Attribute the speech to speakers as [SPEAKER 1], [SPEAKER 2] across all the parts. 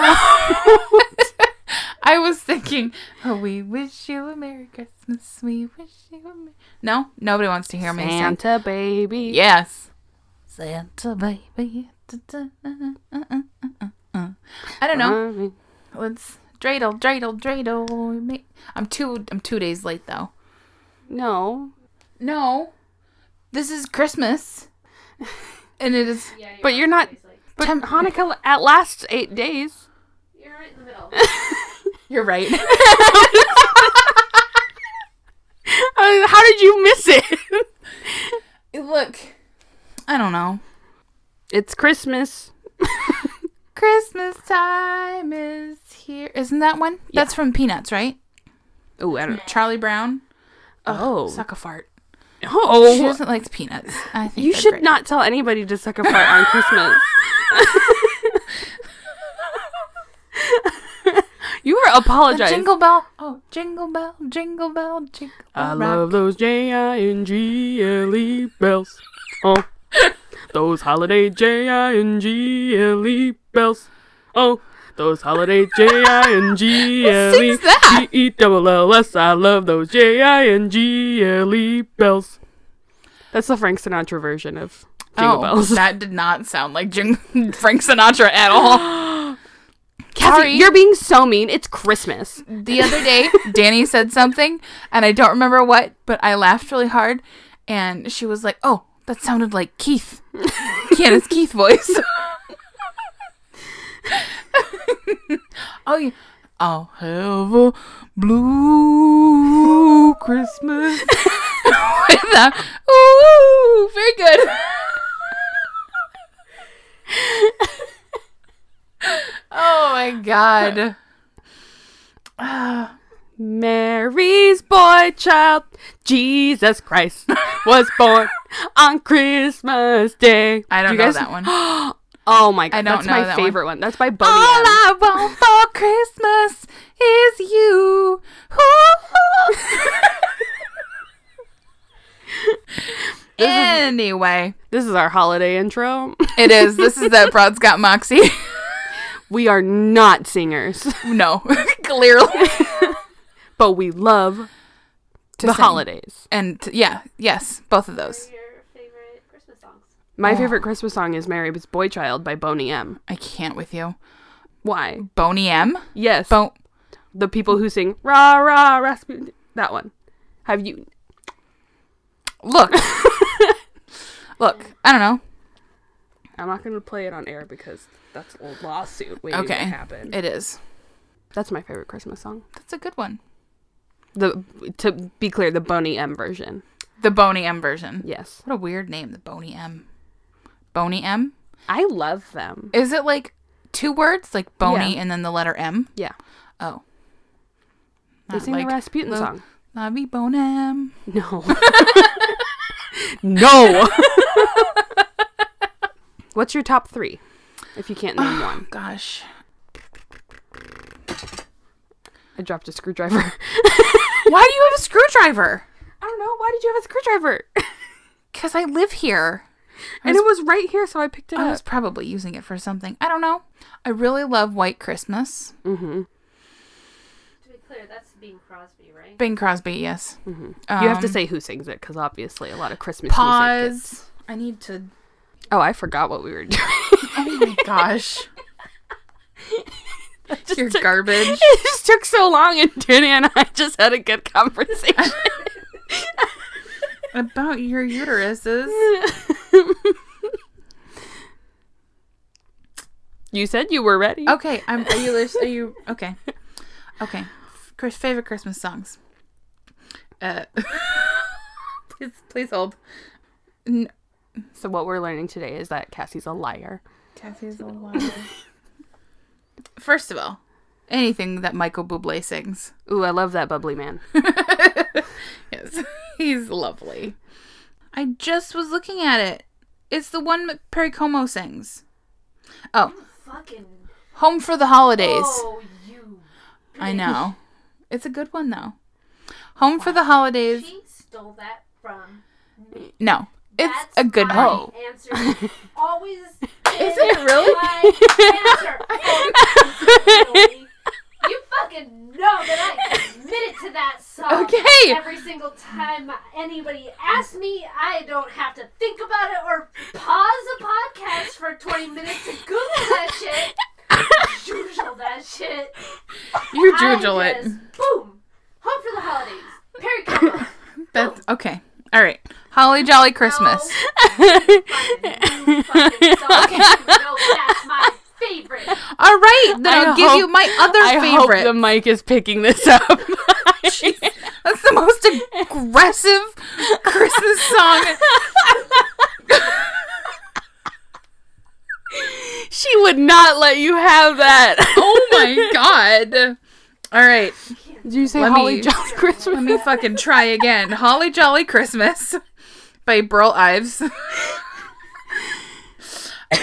[SPEAKER 1] I was thinking, oh, we wish you a Merry Christmas. We wish you a Merry... No? Nobody wants to hear me sing.
[SPEAKER 2] Santa baby.
[SPEAKER 1] Yes. Santa baby. I don't know. Let's dreidel, dreidel, dreidel. I'm two. I'm two days late though.
[SPEAKER 2] No.
[SPEAKER 1] No, this is Christmas, and it is.
[SPEAKER 2] But you're not. But Hanukkah at last eight days.
[SPEAKER 3] You're right in the middle.
[SPEAKER 1] You're right.
[SPEAKER 2] Uh, how did you miss it?
[SPEAKER 1] Look, I don't know.
[SPEAKER 2] it's Christmas.
[SPEAKER 1] Christmas time is here. Isn't that one? That's from Peanuts, right?
[SPEAKER 2] Oh, I don't.
[SPEAKER 1] Charlie Brown.
[SPEAKER 2] Oh.
[SPEAKER 1] Suck a fart.
[SPEAKER 2] Oh, she
[SPEAKER 1] doesn't like peanuts. I think
[SPEAKER 2] You should
[SPEAKER 1] great.
[SPEAKER 2] not tell anybody to suck a fart on Christmas. you are apologizing.
[SPEAKER 1] jingle bell. Oh, jingle bell, jingle bell, jingle bell.
[SPEAKER 2] I
[SPEAKER 1] rock.
[SPEAKER 2] love those J I N G L E bells. Oh, those holiday J I N G L E bells. Oh, those holiday J I N G L E
[SPEAKER 1] sings that?
[SPEAKER 2] G E double L S. I love those J I N G L E bells. That's the Frank Sinatra version of Jingle
[SPEAKER 1] oh,
[SPEAKER 2] Bells.
[SPEAKER 1] that did not sound like Jing- Frank Sinatra at all.
[SPEAKER 2] Cassie,
[SPEAKER 1] Sorry.
[SPEAKER 2] you're being so mean. It's Christmas.
[SPEAKER 1] the other day, Danny said something, and I don't remember what, but I laughed really hard, and she was like, "Oh, that sounded like Keith, Candace Keith voice." oh, yeah. I'll have a blue Christmas. A- Ooh, very good. oh my god.
[SPEAKER 2] Mary's boy child, Jesus Christ, was born on Christmas Day.
[SPEAKER 1] I don't
[SPEAKER 2] Do you
[SPEAKER 1] know
[SPEAKER 2] guys-
[SPEAKER 1] that one.
[SPEAKER 2] Oh my god,
[SPEAKER 1] I don't
[SPEAKER 2] that's my
[SPEAKER 1] that
[SPEAKER 2] favorite one. That's by Boney
[SPEAKER 1] All
[SPEAKER 2] M.
[SPEAKER 1] I want for Christmas is you. anyway,
[SPEAKER 2] This is our holiday intro.
[SPEAKER 1] it is. This is that Broad's got Moxie.
[SPEAKER 2] we are not singers,
[SPEAKER 1] no, clearly.
[SPEAKER 2] but we love
[SPEAKER 1] To
[SPEAKER 2] the
[SPEAKER 1] sing.
[SPEAKER 2] holidays.
[SPEAKER 1] And yeah, yes, both of those.
[SPEAKER 3] Your favorite Christmas songs?
[SPEAKER 2] My
[SPEAKER 1] Oh.
[SPEAKER 2] favorite Christmas song is Mary's Boy Child by Boney M.
[SPEAKER 1] I can't with you.
[SPEAKER 2] Why?
[SPEAKER 1] Boney M.
[SPEAKER 2] Yes.
[SPEAKER 1] Bon.
[SPEAKER 2] the people who sing rah rah Rasputin. That one. Have you?
[SPEAKER 1] Look, look. I don't know.
[SPEAKER 2] I'm not going to play it on air because that's a lawsuit waiting
[SPEAKER 1] Okay.
[SPEAKER 2] to happen.
[SPEAKER 1] It is.
[SPEAKER 2] That's my favorite Christmas song.
[SPEAKER 1] That's a good one.
[SPEAKER 2] The to be clear, the Boney M version.
[SPEAKER 1] The Boney M version.
[SPEAKER 2] Yes,
[SPEAKER 1] What a weird name, the Boney M. Boney M.
[SPEAKER 2] I love them.
[SPEAKER 1] Is it like two words, like Boney
[SPEAKER 2] Yeah.
[SPEAKER 1] and then the letter M?
[SPEAKER 2] Yeah,
[SPEAKER 1] Oh.
[SPEAKER 2] they
[SPEAKER 1] Not
[SPEAKER 2] sing
[SPEAKER 1] like
[SPEAKER 2] the Rasputin
[SPEAKER 1] Lo-
[SPEAKER 2] song.
[SPEAKER 1] La vie Bonem.
[SPEAKER 2] No, no. What's your top three? If you can't name oh, one,
[SPEAKER 1] Gosh.
[SPEAKER 2] I dropped a screwdriver.
[SPEAKER 1] Why do you have a screwdriver?
[SPEAKER 2] I don't know. Why did you have a screwdriver?
[SPEAKER 1] Because I live here.
[SPEAKER 2] And it was right here, so I picked it
[SPEAKER 1] I
[SPEAKER 2] up.
[SPEAKER 1] I was probably using it for something. I don't know. I really love White Christmas.
[SPEAKER 2] Mm-hmm.
[SPEAKER 3] To be clear, that's Bing Crosby, right?
[SPEAKER 1] Bing Crosby, yes.
[SPEAKER 2] Mm-hmm. you have to
[SPEAKER 1] Um,
[SPEAKER 2] say who sings it, because obviously a lot of Christmas music.
[SPEAKER 1] Pause. I need to.
[SPEAKER 2] Oh, I forgot what we were doing.
[SPEAKER 1] Oh my gosh.
[SPEAKER 2] Just
[SPEAKER 1] You're
[SPEAKER 2] took-
[SPEAKER 1] garbage.
[SPEAKER 2] It just took so long, and Danny and I just had a good conversation.
[SPEAKER 1] About your uteruses.
[SPEAKER 2] You said you were ready.
[SPEAKER 1] Okay, I'm. Are you? lis- Are you? Okay. Okay. Chris, favorite Christmas songs. Uh, please, please hold. N-
[SPEAKER 2] So what we're learning today is that Cassie's a liar.
[SPEAKER 1] Cassie's a liar. First of all, anything that Michael Bublé sings.
[SPEAKER 2] Ooh, I love that bubbly man.
[SPEAKER 1] Yes, he's lovely. I just was looking at it. It's the one that Perry Como sings. Oh,
[SPEAKER 3] Fucking.
[SPEAKER 1] Home for the Holidays.
[SPEAKER 3] Oh, you.
[SPEAKER 1] I know. It's a good one though. Home for the Holidays.
[SPEAKER 3] She stole that from me.
[SPEAKER 1] No, it's
[SPEAKER 3] That's
[SPEAKER 1] a good one.
[SPEAKER 3] Answer. Always.
[SPEAKER 1] Is it really?
[SPEAKER 3] You fucking know that I committed to that song. Okay. Every single time anybody asks me, I don't have to think about it or pause a podcast for 20 minutes to Google that shit. Joodle that shit.
[SPEAKER 1] You joodle it.
[SPEAKER 3] Boom. Home for the holidays. Perry Como.
[SPEAKER 1] That's okay. All right. Holly Jolly Christmas.
[SPEAKER 3] No. fucking, fucking. Okay. No, that's my favorite.
[SPEAKER 1] All right, then
[SPEAKER 2] I
[SPEAKER 1] I'll give you my other
[SPEAKER 2] I
[SPEAKER 1] favorite.
[SPEAKER 2] hope the mic is picking this up.
[SPEAKER 1] That's the most aggressive Christmas song.
[SPEAKER 2] she would not let you have that.
[SPEAKER 1] Oh my god. All right,
[SPEAKER 2] Did you say
[SPEAKER 1] Let
[SPEAKER 2] Holly
[SPEAKER 1] me-
[SPEAKER 2] Jolly Christmas?
[SPEAKER 1] let me fucking try again. Holly Jolly Christmas by Burl Ives.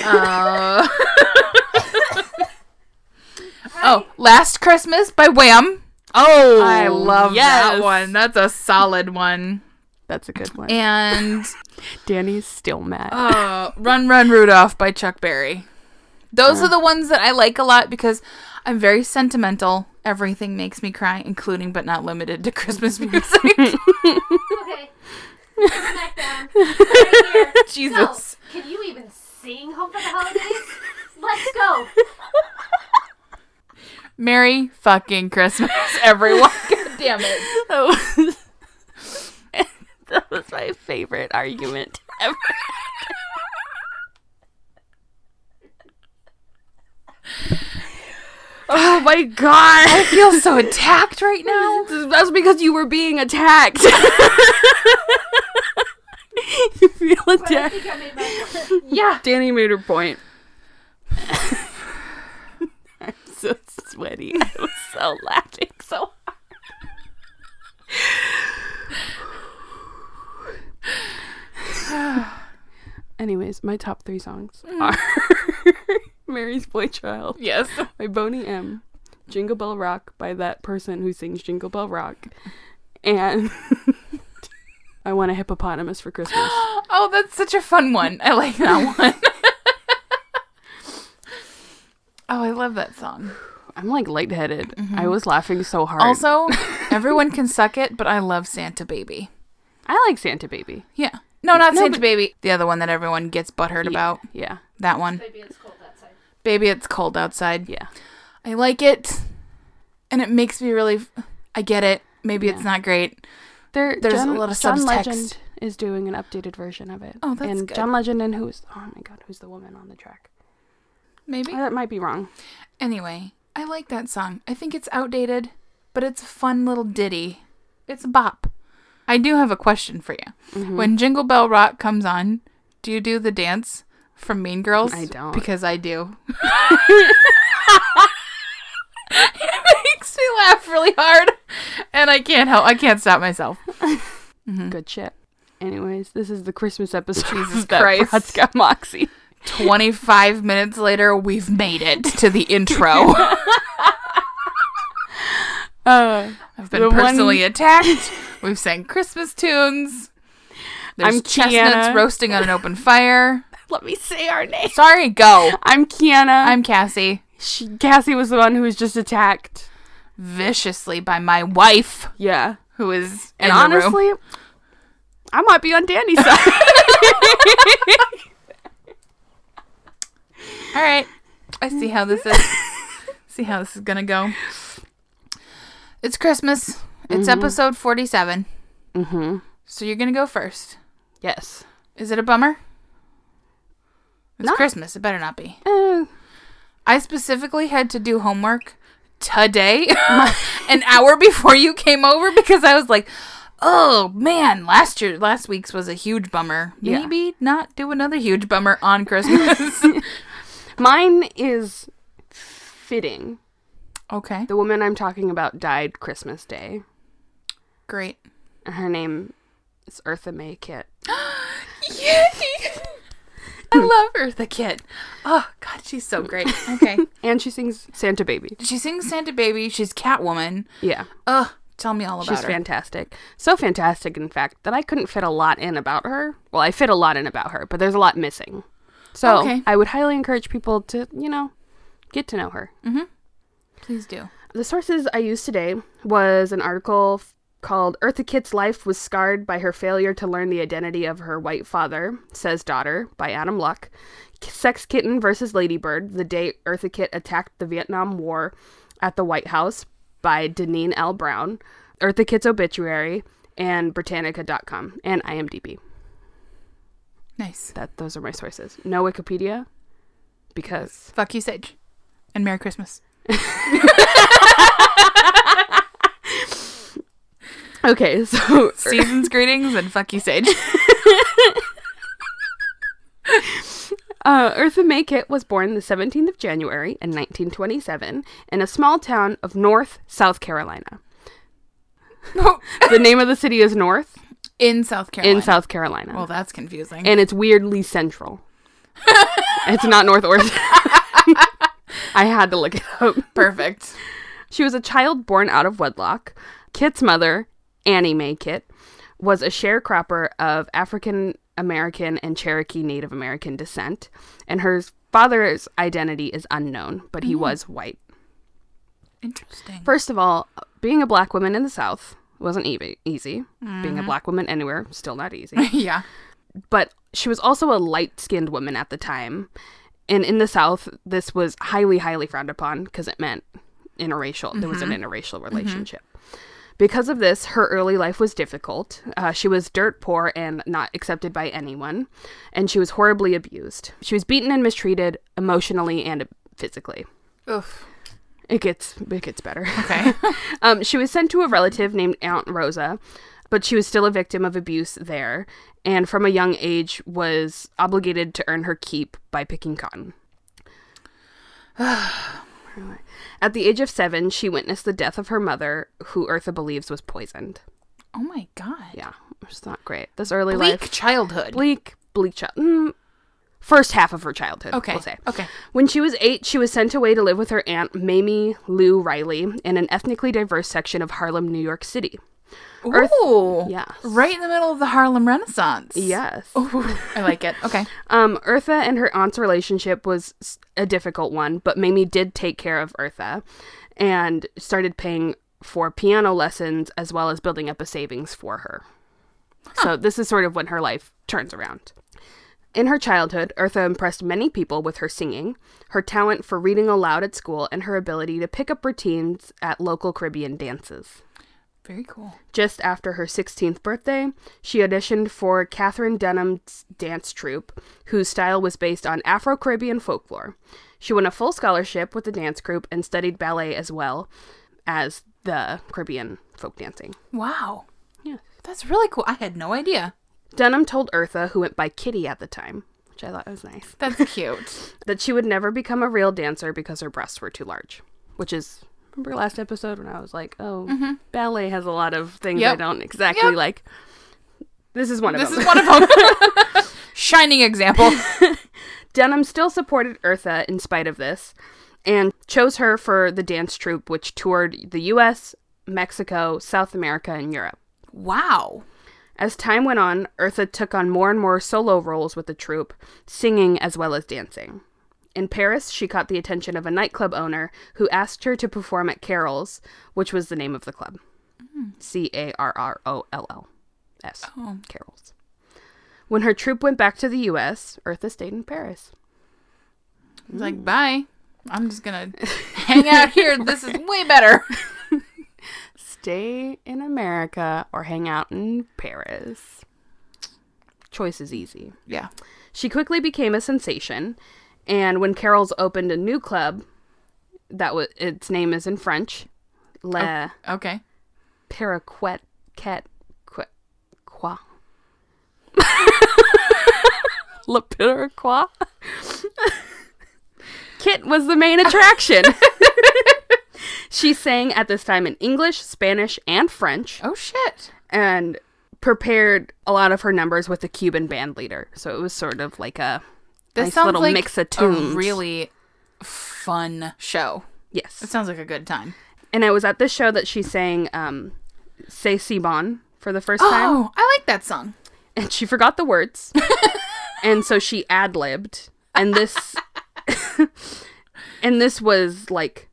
[SPEAKER 1] Uh, oh, Last Christmas by Wham.
[SPEAKER 2] Oh,
[SPEAKER 1] I love that one. That's a solid one.
[SPEAKER 2] That's a good one.
[SPEAKER 1] And
[SPEAKER 2] Danny's still mad.
[SPEAKER 1] uh, Run Run Rudolph by Chuck Berry. Those are the ones that I like a lot because I'm very sentimental. Everything makes me cry, including but not limited to Christmas music.
[SPEAKER 3] Okay. Smackdown. Right here.
[SPEAKER 1] Jesus.
[SPEAKER 3] Go. Can you even sing Home for the Holidays? Let's go.
[SPEAKER 1] Merry fucking Christmas, everyone. God damn it.
[SPEAKER 2] that, was, that was my favorite argument ever. oh my god!
[SPEAKER 1] I feel so attacked right now.
[SPEAKER 2] That's because you were being attacked. you feel
[SPEAKER 3] But I
[SPEAKER 2] attacked.
[SPEAKER 3] think I made my point.
[SPEAKER 1] Yeah.
[SPEAKER 2] Danny made her point. I'm so sweaty. I was so laughing so hard. Anyways, my top three songs mm. are Mary's Boy Child
[SPEAKER 1] Yes.
[SPEAKER 2] by Boney M, Jingle Bell Rock by that person who sings Jingle Bell Rock, and I Want a Hippopotamus for Christmas.
[SPEAKER 1] Oh, that's such a fun one. I like that one. oh, I love that song.
[SPEAKER 2] I'm like lightheaded. Mm-hmm. I was laughing so hard.
[SPEAKER 1] Also, everyone can suck it, but I love Santa Baby.
[SPEAKER 2] I like Santa Baby.
[SPEAKER 1] Yeah. No, not
[SPEAKER 2] No,
[SPEAKER 1] Santa
[SPEAKER 2] but-
[SPEAKER 1] Baby. The other one that everyone gets butthurt about.
[SPEAKER 2] Yeah,
[SPEAKER 1] That one.
[SPEAKER 3] Baby, it's cold outside.
[SPEAKER 1] Baby, it's cold outside.
[SPEAKER 2] yeah.
[SPEAKER 1] I like it. And it makes me really. I get it. Maybe it's not great.
[SPEAKER 2] There,
[SPEAKER 1] There's
[SPEAKER 2] John,
[SPEAKER 1] a lot of
[SPEAKER 2] John
[SPEAKER 1] subtext.
[SPEAKER 2] Legend is doing an updated version of it.
[SPEAKER 1] Oh, that's
[SPEAKER 2] and
[SPEAKER 1] good.
[SPEAKER 2] John Legend and who's oh my god, who's the woman on the track?
[SPEAKER 1] Maybe.
[SPEAKER 2] That might be wrong.
[SPEAKER 1] Anyway, I like that song. I think it's outdated, but it's a fun little ditty. It's a bop. I do have a question for you.
[SPEAKER 2] Mm-hmm.
[SPEAKER 1] When Jingle Bell Rock comes on, do you do the dance from Mean Girls?
[SPEAKER 2] I don't.
[SPEAKER 1] Because I do. it makes me laugh really hard, and I can't help. I can't stop myself.
[SPEAKER 2] Good shit. Anyways, this is the Christmas episode.
[SPEAKER 1] Jesus
[SPEAKER 2] of that
[SPEAKER 1] Christ.
[SPEAKER 2] Brat's got Moxie.
[SPEAKER 1] 25 minutes later, we've made it to the intro.
[SPEAKER 2] Uh,
[SPEAKER 1] I've been
[SPEAKER 2] The one-
[SPEAKER 1] personally attacked. We've sang Christmas tunes. There's
[SPEAKER 2] I'm
[SPEAKER 1] chestnuts
[SPEAKER 2] Kiana.
[SPEAKER 1] roasting on an open fire.
[SPEAKER 2] let me say our name.
[SPEAKER 1] Sorry, go.
[SPEAKER 2] I'm Kiana.
[SPEAKER 1] I'm Cassie.
[SPEAKER 2] she, Cassie was the one who was just attacked.
[SPEAKER 1] Viciously by my wife,
[SPEAKER 2] Yeah.
[SPEAKER 1] who is
[SPEAKER 2] And
[SPEAKER 1] in the room.
[SPEAKER 2] honestly, I might be on Danny's side.
[SPEAKER 1] All right. I see how this is. see how this is gonna go. It's Christmas. It's episode 47.
[SPEAKER 2] mm-hmm.
[SPEAKER 1] So you're gonna go first.
[SPEAKER 2] Yes.
[SPEAKER 1] Is it a bummer? It's
[SPEAKER 2] No.
[SPEAKER 1] Christmas. It better not be.
[SPEAKER 2] Eh,
[SPEAKER 1] I specifically had to do homework today, an hour before you came over, because I was like, "Oh man, last year, last week's was a huge bummer.
[SPEAKER 2] Yeah.
[SPEAKER 1] Maybe not do another huge bummer on Christmas."
[SPEAKER 2] mine is fitting.
[SPEAKER 1] okay,
[SPEAKER 2] The woman I'm talking about died Christmas Day.
[SPEAKER 1] great.
[SPEAKER 2] Her name is Eartha Mae Kitt.
[SPEAKER 1] Yay! I love Eartha Kitt. Oh God, she's so great. Okay,
[SPEAKER 2] And she sings Santa Baby.
[SPEAKER 1] she sings Santa Baby. She's Catwoman.
[SPEAKER 2] Yeah.
[SPEAKER 1] Ugh, tell me all about her.
[SPEAKER 2] She's
[SPEAKER 1] her.
[SPEAKER 2] fantastic. So fantastic, in fact, that I couldn't fit a lot in about her. Well, I fit a lot in about her, but there's a lot missing. So
[SPEAKER 1] Okay.
[SPEAKER 2] I would highly encourage people to, you know, get to know her. Mm-hmm.
[SPEAKER 1] Please do.
[SPEAKER 2] The sources I used today was an article f- called Eartha Kitt's life was scarred by her failure to learn the identity of her white father, says daughter, by Adam Luck. Sex Kitten versus Ladybird, the day Eartha Kitt attacked the Vietnam War at the White House by Deneen L. Brown, Eartha Kitt's obituary, and Britannica.com and IMDb.
[SPEAKER 1] Nice.
[SPEAKER 2] That those are my sources. No Wikipedia because
[SPEAKER 1] Fuck you, Sage. And Merry Christmas.
[SPEAKER 2] okay, so
[SPEAKER 1] Season's greetings and fuck you, Sage.
[SPEAKER 2] Uh, Eartha Mae Kitt was born the 17th of January in 1927 in a small town of North, South Carolina. the name of the city is North
[SPEAKER 1] In South Carolina.
[SPEAKER 2] in South Carolina.
[SPEAKER 1] Well, that's confusing.
[SPEAKER 2] and it's weirdly central. it's not North or I had to look it up.
[SPEAKER 1] Perfect.
[SPEAKER 2] She was a child born out of wedlock. Kitt's mother, Annie Mae Kitt, was a sharecropper of African American and Cherokee Native American descent, and her father's identity is unknown, but he mm-hmm. was white.
[SPEAKER 1] Interesting.
[SPEAKER 2] First of all, being a black woman in the South wasn't easy. easy. Being a mm-hmm. black woman anywhere, still not easy.
[SPEAKER 1] yeah.
[SPEAKER 2] but she was also a light skinned woman at the time. And in the South, this was highly, highly frowned upon because it meant interracial. There was an mm-hmm. interracial relationship. Because of this, her early life was difficult. Uh, she was dirt poor and not accepted by anyone, and she was horribly abused. She was beaten and mistreated emotionally and physically.
[SPEAKER 1] Oof.
[SPEAKER 2] It gets it gets better.
[SPEAKER 1] Okay.
[SPEAKER 2] Um, she was sent to a relative named Aunt Rosa, but she was still a victim of abuse there, and from a young age was obligated to earn her keep by picking cotton. At the age of seven, she witnessed the death of her mother, who Eartha believes was poisoned.
[SPEAKER 1] oh my god.
[SPEAKER 2] Yeah, it's not great. This early
[SPEAKER 1] Bleak
[SPEAKER 2] life,
[SPEAKER 1] childhood.
[SPEAKER 2] bleak, bleak child. Mm, first half of her childhood.
[SPEAKER 1] okay.
[SPEAKER 2] we'll say.
[SPEAKER 1] Okay.
[SPEAKER 2] When she was eight, she was sent away to live with her aunt Mamie Lou Riley in an ethnically diverse section of Harlem, New York City. Earth-
[SPEAKER 1] Ooh.
[SPEAKER 2] Yes.
[SPEAKER 1] Right in the middle of the Harlem Renaissance.
[SPEAKER 2] Yes.
[SPEAKER 1] Ooh, I like it. Okay.
[SPEAKER 2] Um, Eartha and her aunt's relationship was a difficult one, but Mamie did take care of Eartha and started paying for piano lessons as well as building up a savings for her. So this is sort of when her life turns around. In her childhood, Eartha impressed many people with her singing, her talent for reading aloud at school, and her ability to pick up routines at local Caribbean dances.
[SPEAKER 1] Very cool.
[SPEAKER 2] Just after her 16th birthday, she auditioned for Katherine Dunham's dance troupe, whose style was based on Afro Caribbean folklore. She won a full scholarship with the dance group and studied ballet as well as the Caribbean folk dancing.
[SPEAKER 1] Wow.
[SPEAKER 2] Yeah.
[SPEAKER 1] That's really cool. I had no idea.
[SPEAKER 2] Dunham told Eartha, who went by Kitty at the time, which I thought was nice,
[SPEAKER 1] That's cute.
[SPEAKER 2] that she would never become a real dancer because her breasts were too large. Which is, remember last episode when I was like, oh, mm-hmm. ballet has a lot of things I don't exactly
[SPEAKER 1] Yep.
[SPEAKER 2] like. This is one of
[SPEAKER 1] this
[SPEAKER 2] them.
[SPEAKER 1] is one of them. Shining example.
[SPEAKER 2] Dunham still supported Eartha in spite of this and chose her for the dance troupe, which toured the US, Mexico, South America, and Europe.
[SPEAKER 1] Wow.
[SPEAKER 2] As time went on, Eartha took on more and more solo roles with the troupe, singing as well as dancing. In Paris, she caught the attention of a nightclub owner who asked her to perform at Carroll's, which was the name of the club. C A R R O L L S.
[SPEAKER 1] Oh.
[SPEAKER 2] Carroll's. When her troupe went back to the US, Eartha stayed in Paris.
[SPEAKER 1] It's like, bye. I'm just gonna hang out here. This is way better.
[SPEAKER 2] stay in America or hang out in Paris. Choice is easy.
[SPEAKER 1] Yeah.
[SPEAKER 2] She quickly became a sensation, and when Carroll's opened a new club, that was its name is in French, oh, Le
[SPEAKER 1] Okay.
[SPEAKER 2] Paraquet Quet Quet Quoi. Le Paraquet. Kitt was the main attraction. she sang at this time in English, Spanish, and French.
[SPEAKER 1] Oh shit.
[SPEAKER 2] and prepared a lot of her numbers with the Cuban band leader. So it was sort of like a
[SPEAKER 1] This
[SPEAKER 2] nice
[SPEAKER 1] sounds
[SPEAKER 2] little
[SPEAKER 1] like
[SPEAKER 2] mix of tunes.
[SPEAKER 1] a really fun show.
[SPEAKER 2] Yes, it
[SPEAKER 1] sounds like a good time.
[SPEAKER 2] And it was at this show that she sang um, "C'est si bon" for the first time,
[SPEAKER 1] Oh, I like that song.
[SPEAKER 2] and she forgot the words, and so she ad libbed, and this, and this was like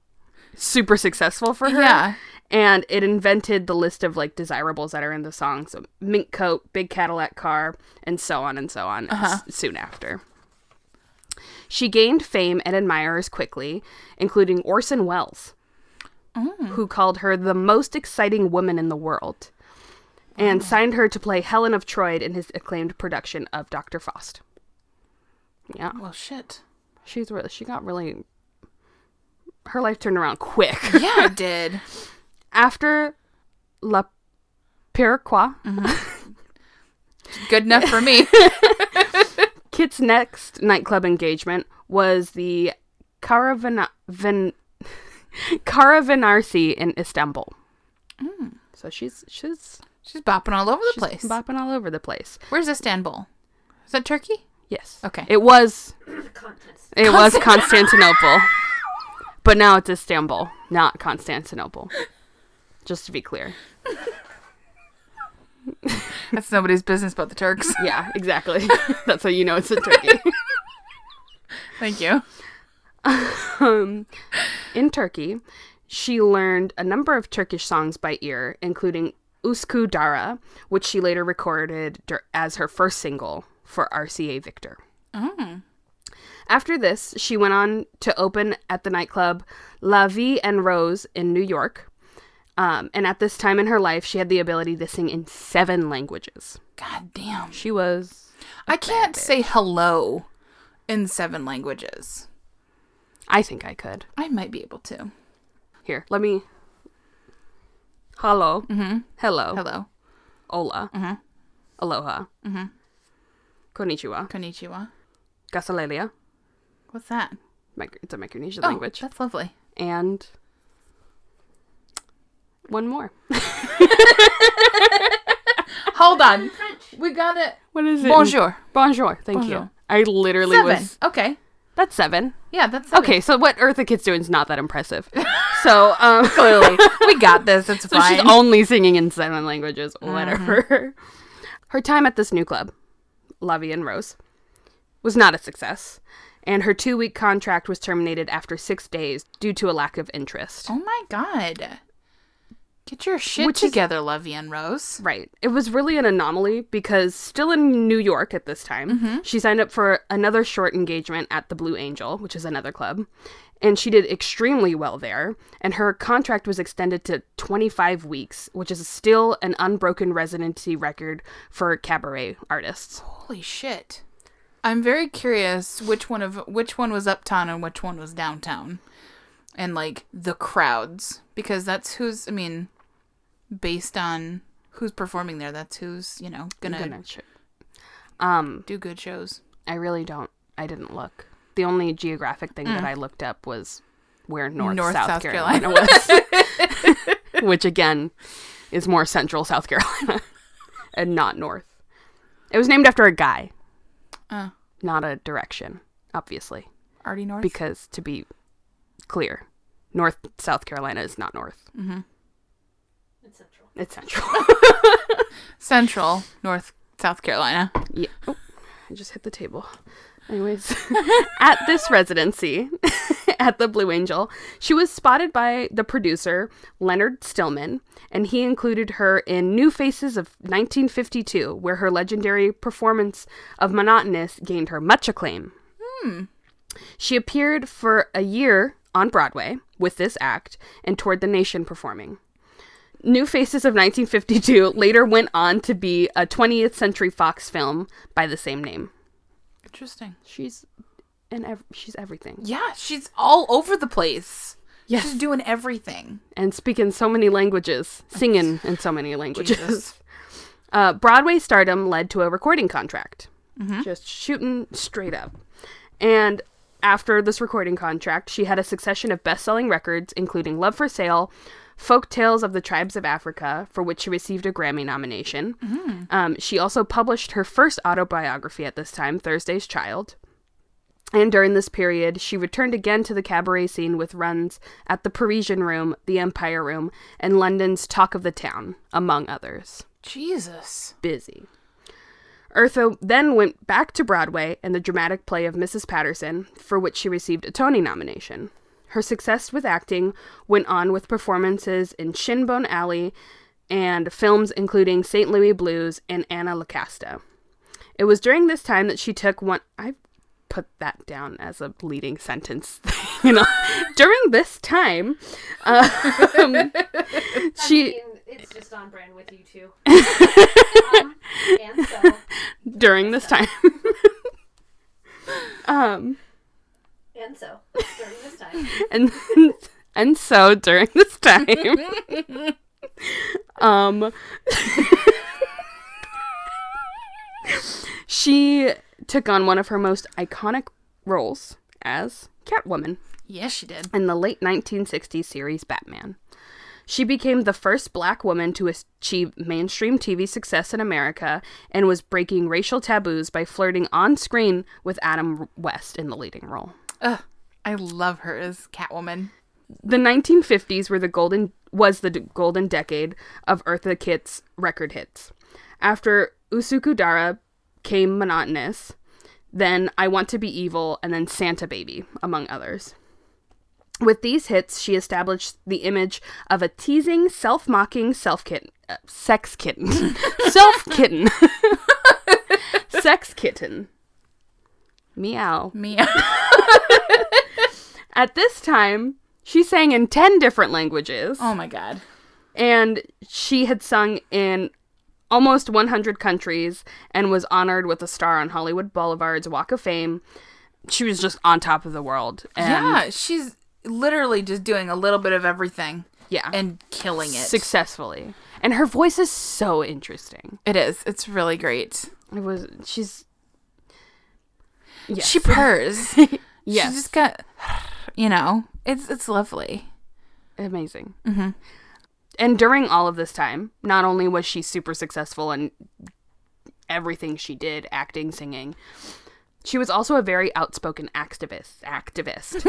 [SPEAKER 2] super successful for her.
[SPEAKER 1] Yeah.
[SPEAKER 2] And it invented the list of like desirables that are in the song. So mink coat, big Cadillac car, and so on and so on s- soon after. She gained fame and admirers quickly, including Orson Welles, oh. who called her the most exciting woman in the world and signed her to play Helen of Troy in his acclaimed production of Dr. Faust. Yeah,
[SPEAKER 1] Well, shit.
[SPEAKER 2] she's really, she got really, her life turned around quick.
[SPEAKER 1] Yeah, it did.
[SPEAKER 2] After La Piroquois, mm-hmm.
[SPEAKER 1] Good enough for me.
[SPEAKER 2] Kitt's next nightclub engagement was the Caravana- Van- Caravanarsi in Istanbul. Mm. So she's she's
[SPEAKER 1] She's bopping all over the
[SPEAKER 2] she's
[SPEAKER 1] place.
[SPEAKER 2] bopping all over the place.
[SPEAKER 1] Where's Istanbul? Is that Turkey?
[SPEAKER 2] Yes.
[SPEAKER 1] Okay.
[SPEAKER 2] It was it was Constantinople, but now it's Istanbul, not Constantinople. Just to be clear.
[SPEAKER 1] That's nobody's business but the Turks.
[SPEAKER 2] Yeah, exactly. That's how you know it's in Turkey.
[SPEAKER 1] Thank you.
[SPEAKER 2] um, in Turkey, she learned a number of Turkish songs by ear, including Usku Dara, which she later recorded as her first single for RCA Victor.
[SPEAKER 1] Oh.
[SPEAKER 2] After this, she went on to open at the nightclub La Vie en Rose in New York. Um, and at this time in her life, she had the ability to sing in seven languages.
[SPEAKER 1] God damn.
[SPEAKER 2] She was.
[SPEAKER 1] I can't say hello in seven languages.
[SPEAKER 2] I think I could.
[SPEAKER 1] I might be able to.
[SPEAKER 2] Here, let me. Hello.
[SPEAKER 1] Mm-hmm.
[SPEAKER 2] Hello.
[SPEAKER 1] Hello.
[SPEAKER 2] Hola.
[SPEAKER 1] Mm-hmm.
[SPEAKER 2] Aloha.
[SPEAKER 1] Mm-hmm.
[SPEAKER 2] Konnichiwa.
[SPEAKER 1] Konnichiwa.
[SPEAKER 2] Gasalelia.
[SPEAKER 1] What's that?
[SPEAKER 2] It's a Micronesian
[SPEAKER 1] Oh,
[SPEAKER 2] language.
[SPEAKER 1] that's lovely.
[SPEAKER 2] And one more.
[SPEAKER 1] Hold on. We got it.
[SPEAKER 2] What is it?
[SPEAKER 1] Bonjour.
[SPEAKER 2] Bonjour. Thank
[SPEAKER 1] Bonjour.
[SPEAKER 2] you. I literally
[SPEAKER 1] Seven.
[SPEAKER 2] was.
[SPEAKER 1] Okay.
[SPEAKER 2] That's seven.
[SPEAKER 1] Yeah, that's seven.
[SPEAKER 2] Okay, so what Eartha Kitt's doing is not that impressive. so, um,
[SPEAKER 1] Clearly. we got this. It's
[SPEAKER 2] so
[SPEAKER 1] fine.
[SPEAKER 2] she's only singing in seven languages. Whatever. Her time at this new club, Lovey and Rose, was not a success, and her two-week contract was terminated after six days due to a lack of interest.
[SPEAKER 1] oh my god. Get your shit
[SPEAKER 2] Which is-
[SPEAKER 1] together, Lovey and Rose.
[SPEAKER 2] Right. It was really an anomaly because still in New York at this time, mm-hmm. she signed up for another short engagement at the Blue Angel, which is another club. And she did extremely well there, and her contract was extended to 25 weeks, which is still an unbroken residency record for cabaret artists.
[SPEAKER 1] Holy shit. I'm very curious which one of which one was uptown and which one was downtown. And like the crowds because that's who's I mean based on who's performing there that's who's, you know, gonna
[SPEAKER 2] Gonna Um,
[SPEAKER 1] do good shows.
[SPEAKER 2] I really don't. I didn't look. The only geographic thing that I looked up was where North,
[SPEAKER 1] North
[SPEAKER 2] South,
[SPEAKER 1] South
[SPEAKER 2] Carolina, was, which again is more central South Carolina and not north. It was named after a guy,
[SPEAKER 1] Uh,
[SPEAKER 2] not a direction, obviously,
[SPEAKER 1] Artie North.
[SPEAKER 2] because to be clear, North South Carolina is not north.
[SPEAKER 3] Central.
[SPEAKER 2] It's central.
[SPEAKER 1] Central North South Carolina.
[SPEAKER 2] Yeah. Oh, I just hit the table. Anyways, at this residency at the Blue Angel, she was spotted by the producer, Leonard Sillman, and he included her in New Faces of 1952, where her legendary performance of Monotonous gained her much acclaim. Hmm. She appeared for a year on Broadway with this act and toured the nation performing. New Faces of 1952 later went on to be a 20th Century Fox film by the same name.
[SPEAKER 1] Interesting.
[SPEAKER 2] She's and ev- she's everything.
[SPEAKER 1] Yeah, she's all over the place.
[SPEAKER 2] Yes.
[SPEAKER 1] She's doing everything.
[SPEAKER 2] And speaking so many languages, singing in so many languages. Uh, Broadway stardom led to a recording contract. Just shooting straight up. And after this recording contract, she had a succession of best selling records, including Love for Sale, Folk Tales of the Tribes of Africa, for which she received a Grammy nomination. Um, she also published her first autobiography at this time, Thursday's Child. And during this period, she returned again to the cabaret scene with runs at the Parisian Room, the Empire Room, and London's Talk of the Town, among others.
[SPEAKER 1] Jesus.
[SPEAKER 2] Busy. Eartha then went back to Broadway in the dramatic play of Mrs. Patterson, for which she received a Tony nomination. Her success with acting went on with performances in Shinbone Alley and films including St. Louis Blues and Anna Lucasta. It was during this time that she took one. I put that down as a leading sentence. you know, during this time, um, she
[SPEAKER 3] I mean, it's just on brand with you too. um, and so,
[SPEAKER 2] during this time. um,
[SPEAKER 3] and so, during this time.
[SPEAKER 2] and and so during this time, um, she took on one of her most iconic roles as Catwoman
[SPEAKER 1] Yes, she did.
[SPEAKER 2] in the late 1960s series Batman. She became the first black woman to achieve mainstream TV success in America and was breaking racial taboos by flirting on screen with Adam West in the leading role.
[SPEAKER 1] Ugh, I love her as Catwoman.
[SPEAKER 2] The 1950s were the golden was the golden decade of Eartha Kitt's record hits. After Usukudara came monotonous, then I Want to Be Evil, and then Santa Baby, among others. With these hits, she established the image of a teasing, self-mocking self kitten, uh, sex kitten, self kitten, sex kitten. Meow.
[SPEAKER 1] Meow.
[SPEAKER 2] At this time, she sang in 10 different languages.
[SPEAKER 1] oh my god.
[SPEAKER 2] and she had sung in almost 100 countries and was honored with a star on Hollywood Boulevard's Walk of Fame. She was just on top of the world. And
[SPEAKER 1] yeah, she's literally just doing a little bit of everything
[SPEAKER 2] yeah.
[SPEAKER 1] and killing it.
[SPEAKER 2] successfully. And her voice is so interesting.
[SPEAKER 1] it is. It's really great.
[SPEAKER 2] It was she's yes.
[SPEAKER 1] She purrs.
[SPEAKER 2] yes.
[SPEAKER 1] She just got, you know, it's it's lovely.
[SPEAKER 2] amazing. Mm-hmm. And during all of this time, not only was she super successful in everything she did, acting, singing, she was also a very outspoken activist. Activist.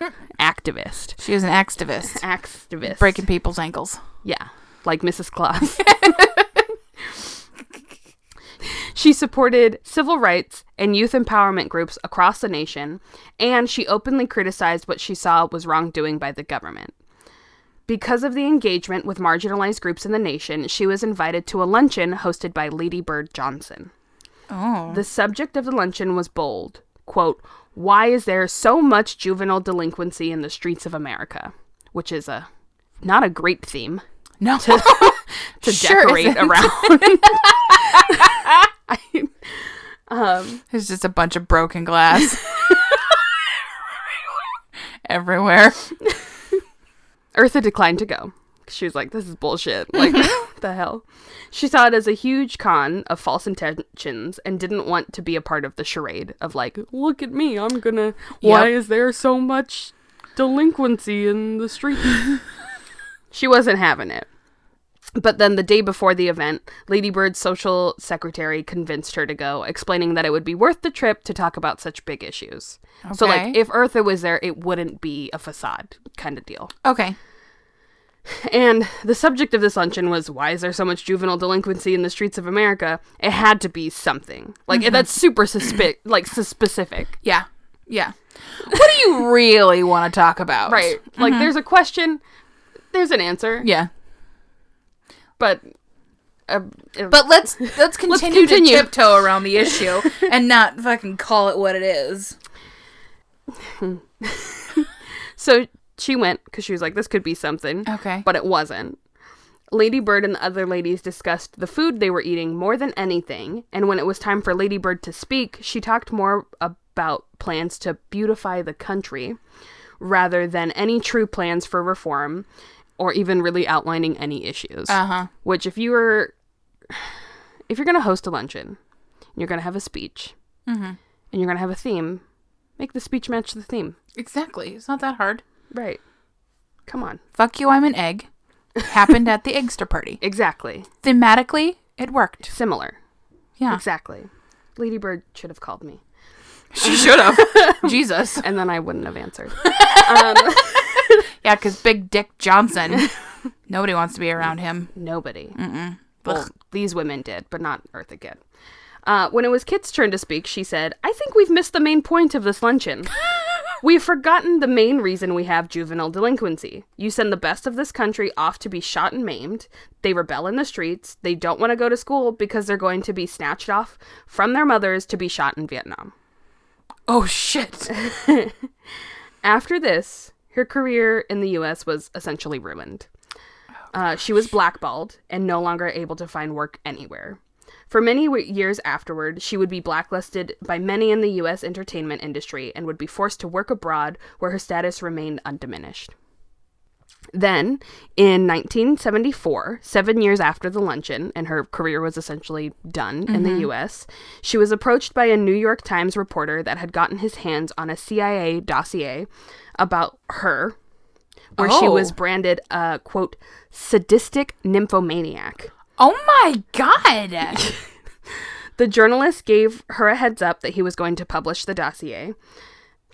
[SPEAKER 2] activist.
[SPEAKER 1] She was an activist,
[SPEAKER 2] Activist.
[SPEAKER 1] breaking people's ankles.
[SPEAKER 2] Yeah, like Mrs. Claus. she supported civil rights and youth empowerment groups across the nation, and she openly criticized what she saw was wrongdoing by the government. Because of the engagement with marginalized groups in the nation, she was invited to a luncheon hosted by Lady Bird Johnson.
[SPEAKER 1] Oh,
[SPEAKER 2] The subject of the luncheon was bold. Quote, Why is there so much juvenile delinquency in the streets of America? Which is a not a great theme
[SPEAKER 1] no.
[SPEAKER 2] to
[SPEAKER 1] Sure
[SPEAKER 2] decorate
[SPEAKER 1] isn't.
[SPEAKER 2] around. I, um,
[SPEAKER 1] There's just a bunch of broken glass everywhere.
[SPEAKER 2] Eartha declined to go. She was like, "This is bullshit. Like, what the hell?" She saw it as a huge con of false intentions and didn't want to be a part of the charade of like, "Look at me, I'm gonna." Why
[SPEAKER 1] Yep.
[SPEAKER 2] is there so much delinquency in the street? she wasn't having it. But then the day before the event, Ladybird's social secretary convinced her to go, explaining that it would be worth the trip to talk about such big issues. So, like, if Eartha was there, it wouldn't be a facade kind of deal.
[SPEAKER 1] Okay.
[SPEAKER 2] And the subject of this luncheon was why is there so much juvenile delinquency in the streets of America? It had to be something like mm-hmm. that's super suspi- like specific,
[SPEAKER 1] Yeah. Yeah. What do you really want to talk about?
[SPEAKER 2] right? Like mm-hmm. there's a question, there's an answer,
[SPEAKER 1] Yeah.
[SPEAKER 2] But uh, uh,
[SPEAKER 1] But let's let's continue,
[SPEAKER 2] continue.
[SPEAKER 1] to tiptoe around the issue and not fucking call it what it is.
[SPEAKER 2] so she went because she was like this could be something,
[SPEAKER 1] Okay.
[SPEAKER 2] but it wasn't. Lady Bird and the other ladies discussed the food they were eating more than anything, and when it was time for Lady Bird to speak, she talked more about plans to beautify the country rather than any true plans for reform or even really outlining any issues.
[SPEAKER 1] Uh huh.
[SPEAKER 2] Which if you were if you're going to host a luncheon, you're going to have a speech,
[SPEAKER 1] Mm-hmm.
[SPEAKER 2] and you're going to have a theme, make the speech match the theme.
[SPEAKER 1] Exactly. It's not that hard.
[SPEAKER 2] Right. Come on.
[SPEAKER 1] Fuck you, I'm an egg. Happened at the Eggster party.
[SPEAKER 2] Exactly.
[SPEAKER 1] Thematically, it worked.
[SPEAKER 2] Similar.
[SPEAKER 1] Yeah.
[SPEAKER 2] Exactly. Ladybird should have called me,
[SPEAKER 1] She should have. Jesus.
[SPEAKER 2] and then I wouldn't have answered.
[SPEAKER 1] Yeah, because Big Dick Johnson. Nobody wants to be around him.
[SPEAKER 2] Nobody. Well, these women did, but not Eartha Kitt. Uh, when it was Kitt's turn to speak, she said, I think we've missed the main point of this luncheon. We've forgotten the main reason we have juvenile delinquency. You send the best of this country off to be shot and maimed. They rebel in the streets. They don't want to go to school because they're going to be snatched off from their mothers to be shot in Vietnam.
[SPEAKER 1] Oh shit.
[SPEAKER 2] After this, her career in the US was essentially ruined. Uh, she was blackballed and no longer able to find work anywhere. For many w- years afterward, she would be blacklisted by many in the US entertainment industry and would be forced to work abroad where her status remained undiminished. Then, in 1974, seven years after the luncheon, and her career was essentially done in the mm-hmm. US, she was approached by a New York Times reporter that had gotten his hands on a CIA dossier about her, where she
[SPEAKER 1] Oh.
[SPEAKER 2] was branded a, quote, sadistic nymphomaniac.
[SPEAKER 1] Oh my god.
[SPEAKER 2] The journalist gave her a heads up that he was going to publish the dossier.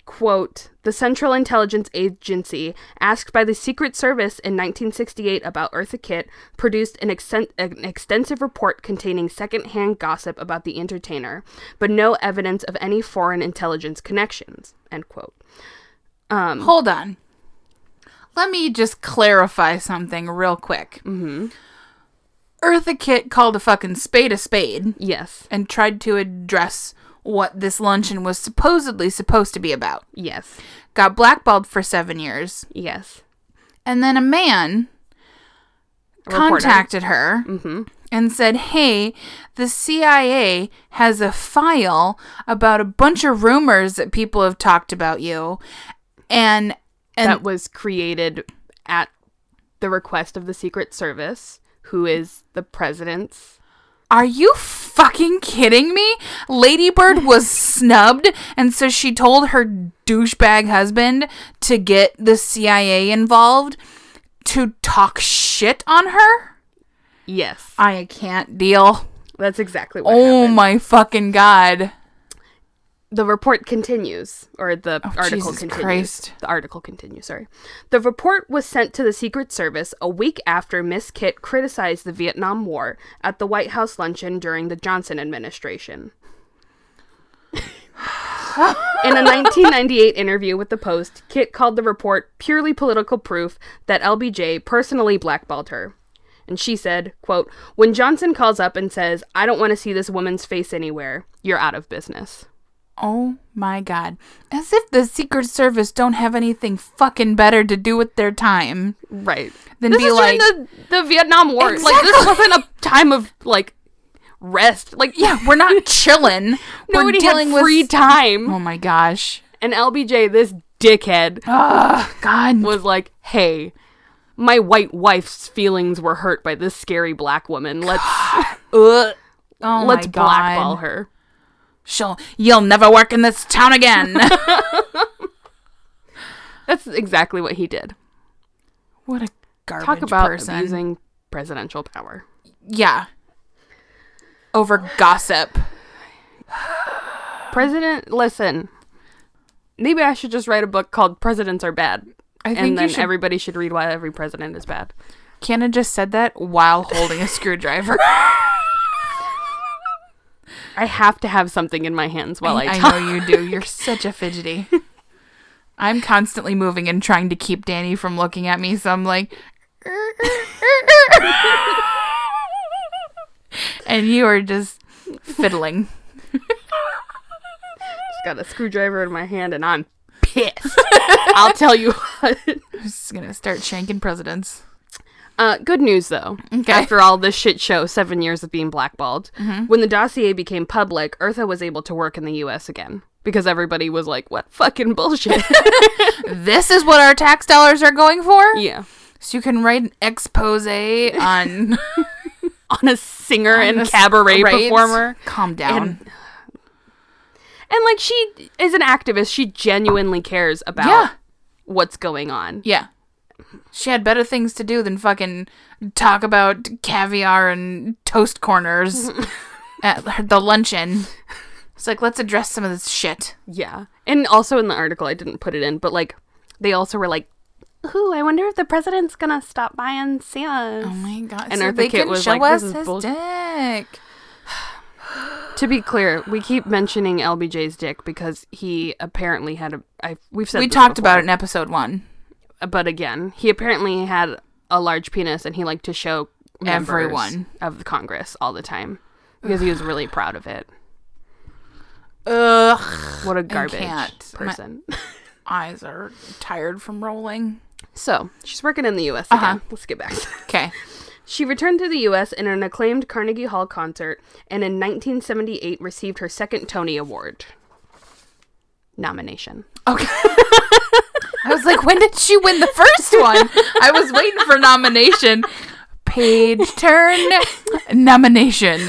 [SPEAKER 2] Quote, the Central Intelligence Agency, asked by the Secret Service in 1968 about Eartha Kitt, produced an, an extensive report containing secondhand gossip about the entertainer, but no evidence of any foreign intelligence connections. End quote. Um,
[SPEAKER 1] Hold on. Let me just clarify something real quick. Mm-hmm. Eartha Kitt called a fucking spade a spade
[SPEAKER 2] yes,
[SPEAKER 1] and tried to address what this luncheon was supposedly supposed to be about.
[SPEAKER 2] yes,
[SPEAKER 1] Got blackballed for seven years.
[SPEAKER 2] yes.
[SPEAKER 1] And then a man
[SPEAKER 2] reporter.
[SPEAKER 1] contacted her mm-hmm. and said, Hey, the CIA has a file about a bunch of rumors that people have talked about you. And and
[SPEAKER 2] that was created at the request of the Secret Service, who is the president's
[SPEAKER 1] Are you fucking kidding me? Ladybird was snubbed, and so she told her douchebag husband to get the CIA involved to talk shit on her?
[SPEAKER 2] Yes,
[SPEAKER 1] I can't deal.
[SPEAKER 2] that's exactly what
[SPEAKER 1] Oh
[SPEAKER 2] happened.
[SPEAKER 1] my fucking god.
[SPEAKER 2] The report continues, or the oh, article
[SPEAKER 1] Oh, Jesus
[SPEAKER 2] continues.
[SPEAKER 1] Christ.
[SPEAKER 2] The article continues. Sorry. The report was sent to the Secret Service a week after Miss Kitt criticized the Vietnam War at the White House luncheon during the Johnson administration. In a 1998 interview with the Post, Kitt called the report purely political proof that LBJ personally blackballed her. And she said, quote, When Johnson calls up and says, I don't want to see this woman's face anywhere, you're out of business.
[SPEAKER 1] Oh my god. As if the Secret Service don't have anything fucking better to do with their time
[SPEAKER 2] Right.
[SPEAKER 1] than
[SPEAKER 2] This
[SPEAKER 1] be
[SPEAKER 2] is
[SPEAKER 1] like,
[SPEAKER 2] the, the Vietnam War. Like this wasn't a time of like rest. Like
[SPEAKER 1] yeah, we're not chilling.
[SPEAKER 2] nobody
[SPEAKER 1] we're dealing
[SPEAKER 2] had free
[SPEAKER 1] with
[SPEAKER 2] time.
[SPEAKER 1] Oh my gosh.
[SPEAKER 2] And LBJ, this dickhead,
[SPEAKER 1] Oh god.
[SPEAKER 2] was like, "Hey, my white wife's feelings were hurt by this scary black woman. Let's
[SPEAKER 1] Ugh. Oh
[SPEAKER 2] let's
[SPEAKER 1] my god.
[SPEAKER 2] blackball her."
[SPEAKER 1] She'll you'll never work in this town again.
[SPEAKER 2] That's exactly what he did.
[SPEAKER 1] what a garbage
[SPEAKER 2] Talk about
[SPEAKER 1] person.
[SPEAKER 2] abusing presidential power.
[SPEAKER 1] Yeah. Over gossip.
[SPEAKER 2] President, listen. Maybe I should just write a book called "Presidents Are Bad,"
[SPEAKER 1] I think
[SPEAKER 2] and then
[SPEAKER 1] should.
[SPEAKER 2] everybody should read why every president is bad.
[SPEAKER 1] Kenna just said that while holding a screwdriver.
[SPEAKER 2] I have to have something in my hands while I,
[SPEAKER 1] I
[SPEAKER 2] talk.
[SPEAKER 1] I know you do. You're such a fidgety. I'm constantly moving and trying to keep Danny from looking at me, so I'm like. and you are just fiddling.
[SPEAKER 2] Just got a screwdriver in my hand and I'm pissed. I'll tell you what.
[SPEAKER 1] I'm just gonna start shanking presidents.
[SPEAKER 2] Uh, good news though.
[SPEAKER 1] Okay.
[SPEAKER 2] After all this shit show, seven years of being blackballed, when the dossier became public, Eartha was able to work in the U.S. again because everybody was like, "What fucking bullshit?"
[SPEAKER 1] This is what our tax dollars are going for?
[SPEAKER 2] yeah,
[SPEAKER 1] So you can write an expose on
[SPEAKER 2] on a singer
[SPEAKER 1] on
[SPEAKER 2] and cabaret performer.
[SPEAKER 1] Calm down.
[SPEAKER 2] And- And like she is an activist, she genuinely cares about
[SPEAKER 1] yeah.
[SPEAKER 2] what's going on.
[SPEAKER 1] Yeah. She had better things to do than fucking talk about caviar and toast corners at the luncheon. It's like, let's address some of this shit.
[SPEAKER 2] Yeah. And also in the article, I didn't put it in, but like they also were like, "Ooh, I wonder if the president's gonna stop by and see us."
[SPEAKER 1] Oh my god.
[SPEAKER 2] And
[SPEAKER 1] so
[SPEAKER 2] Eartha
[SPEAKER 1] they
[SPEAKER 2] Kitt was
[SPEAKER 1] show
[SPEAKER 2] like, "This
[SPEAKER 1] us
[SPEAKER 2] is
[SPEAKER 1] dick.
[SPEAKER 2] To be clear, we keep mentioning LBJ's dick because he apparently had a. I, we've said
[SPEAKER 1] we talked about it in episode one.
[SPEAKER 2] But again, he apparently had a large penis and he liked to show
[SPEAKER 1] Everyone.
[SPEAKER 2] of the Congress all the time because he was really proud of it.
[SPEAKER 1] Ugh.
[SPEAKER 2] What a garbage person.
[SPEAKER 1] Eyes are tired from rolling.
[SPEAKER 2] so she's working in the U.S.
[SPEAKER 1] Uh-huh.
[SPEAKER 2] again. Let's get back.
[SPEAKER 1] Okay.
[SPEAKER 2] She returned to the U.S. in an acclaimed Carnegie Hall concert, and in 1978 received her second Tony Award nomination.
[SPEAKER 1] Okay. I was like, when did she win the first one? I was waiting for nomination. Page turn nomination.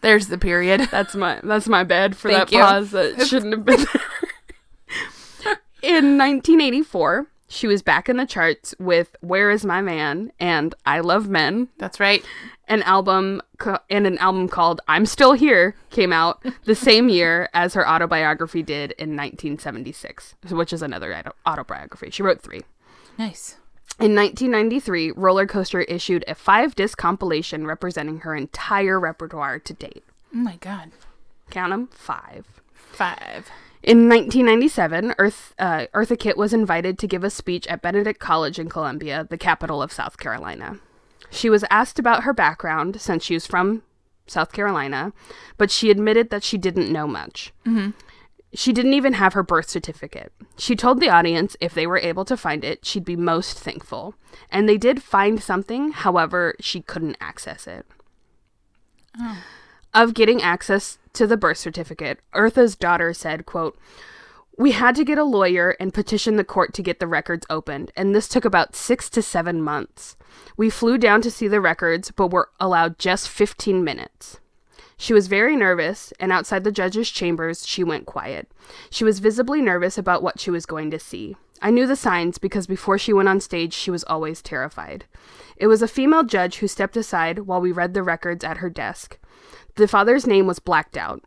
[SPEAKER 1] There's the period.
[SPEAKER 2] That's my that's my bad for
[SPEAKER 1] Thank
[SPEAKER 2] that
[SPEAKER 1] you.
[SPEAKER 2] pause that shouldn't have been there. in 1984, she was back in the charts with "Where Is My Man" and "I Love Men."
[SPEAKER 1] That's right.
[SPEAKER 2] An album co- and an album called "I'm Still Here" came out the same year as her autobiography did in 1976, which is another auto- autobiography. She wrote three.
[SPEAKER 1] Nice.
[SPEAKER 2] In 1993, Roller Coaster issued a five disc compilation representing her entire repertoire to date.
[SPEAKER 1] Oh my god.
[SPEAKER 2] Count them, five.
[SPEAKER 1] Five.
[SPEAKER 2] In 1997, Earth, uh, Eartha Kitt was invited to give a speech at Benedict College in Columbia, the capital of South Carolina. She was asked about her background since she was from South Carolina, but she admitted that she didn't know much. She didn't even have her birth certificate. She told the audience if they were able to find it, she'd be most thankful. And they did find something, however, she couldn't access it. Of getting access to the birth certificate, Eartha's daughter said, quote, we had to get a lawyer and petition the court to get the records opened, and this took about six to seven months. We flew down to see the records, but were allowed just 15 minutes. She was very nervous, and outside the judge's chambers, she went quiet. She was visibly nervous about what she was going to see. I knew the signs because before she went on stage, she was always terrified. It was a female judge who stepped aside while we read the records at her desk. The father's name was blacked out.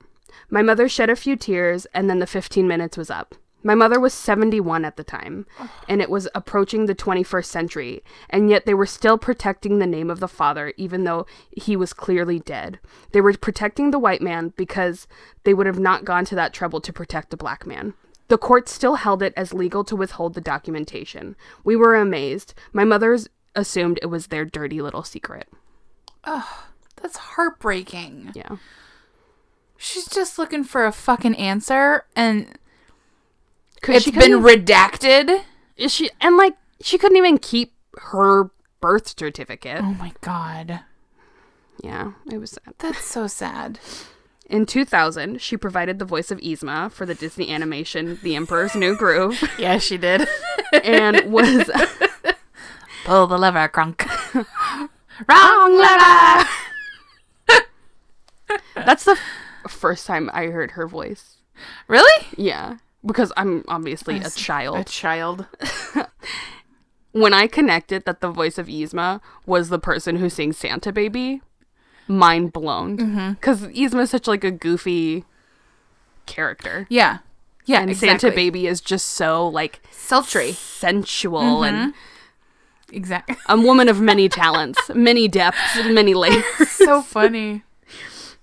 [SPEAKER 2] My mother shed a few tears, and then the 15 minutes was up. My mother was 71 at the time, and it was approaching the 21st century, and yet they were still protecting the name of the father, even though he was clearly dead. They were protecting the white man because they would have not gone to that trouble to protect the black man. The court still held it as legal to withhold the documentation. We were amazed. My mother's assumed it was their dirty little secret.
[SPEAKER 1] That's heartbreaking.
[SPEAKER 2] Yeah.
[SPEAKER 1] She's just looking for a fucking answer and it's been redacted.
[SPEAKER 2] Is she and like she couldn't even keep her birth certificate.
[SPEAKER 1] Oh my god.
[SPEAKER 2] Yeah, it was sad.
[SPEAKER 1] That's so sad.
[SPEAKER 2] In 2000, she provided the voice of Yzma for the Disney animation The Emperor's New Groove
[SPEAKER 1] Yeah, she did.
[SPEAKER 2] and was
[SPEAKER 1] Pull the lever, Kronk. Wrong lever.
[SPEAKER 2] That's the f- first time I heard her voice.
[SPEAKER 1] Really?
[SPEAKER 2] Yeah, because I'm obviously a child.
[SPEAKER 1] A child.
[SPEAKER 2] when I connected that the voice of Yzma was the person who sings Santa Baby, mind blown. Mm-hmm. Because Yzma is such like a goofy character.
[SPEAKER 1] Yeah. Yeah,
[SPEAKER 2] and
[SPEAKER 1] exactly.
[SPEAKER 2] Santa Baby is just so like
[SPEAKER 1] Sultry.
[SPEAKER 2] sensual mm-hmm. and
[SPEAKER 1] Exactly.
[SPEAKER 2] a woman of many talents, many depths, and many layers.
[SPEAKER 1] so funny.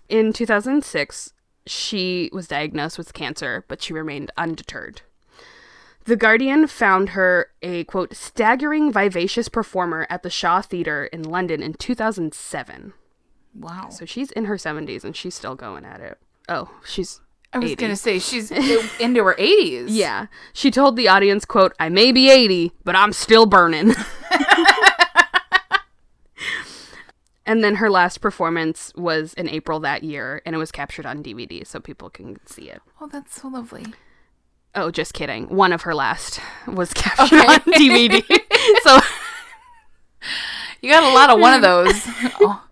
[SPEAKER 2] In 2006, she was diagnosed with cancer, but she remained undeterred. The Guardian found her a quote staggering vivacious performer at the Shaw Theatre in London in 2007.
[SPEAKER 1] Wow.
[SPEAKER 2] So she's in her 70s and she's still going at it. Oh, she's
[SPEAKER 1] I was
[SPEAKER 2] 80.
[SPEAKER 1] gonna say she's into her eighties.
[SPEAKER 2] Yeah. She told the audience, quote, I may be 80, but I'm still burning. and then her last performance was in April that year, and it was captured on DVD so people can see it.
[SPEAKER 1] Oh, that's so lovely.
[SPEAKER 2] Oh, just kidding. One of her last was captured on DVD. so
[SPEAKER 1] You got a lot of one of those. oh,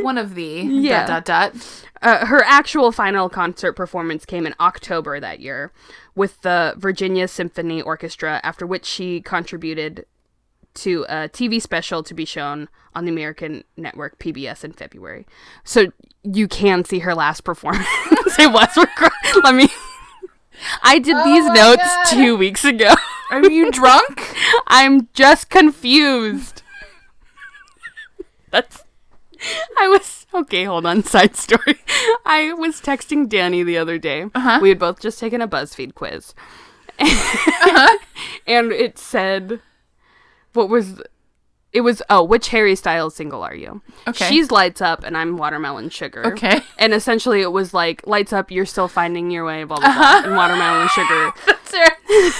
[SPEAKER 1] one of the
[SPEAKER 2] Yeah.
[SPEAKER 1] dot dot dot.
[SPEAKER 2] uh, her actual final concert performance came in October that year with the Virginia Symphony Orchestra, after which she contributed to a TV special to be shown on the American network PBS in February. So you can see her last performance. it was Let me. I did these notes
[SPEAKER 1] God.
[SPEAKER 2] two weeks ago.
[SPEAKER 1] Are you drunk?
[SPEAKER 2] I'm just confused. That's. I was Okay, hold on. Side story. I was texting Danny the other day.
[SPEAKER 1] Uh-huh.
[SPEAKER 2] We had both just taken a BuzzFeed quiz. and it said, what was, it was, oh, which Harry Styles single are you?
[SPEAKER 1] Okay.
[SPEAKER 2] She's Lights Up and I'm Watermelon Sugar.
[SPEAKER 1] Okay.
[SPEAKER 2] And essentially it was like, Lights Up, you're still finding your way, blah, blah, blah. And Watermelon Sugar.
[SPEAKER 1] That's right.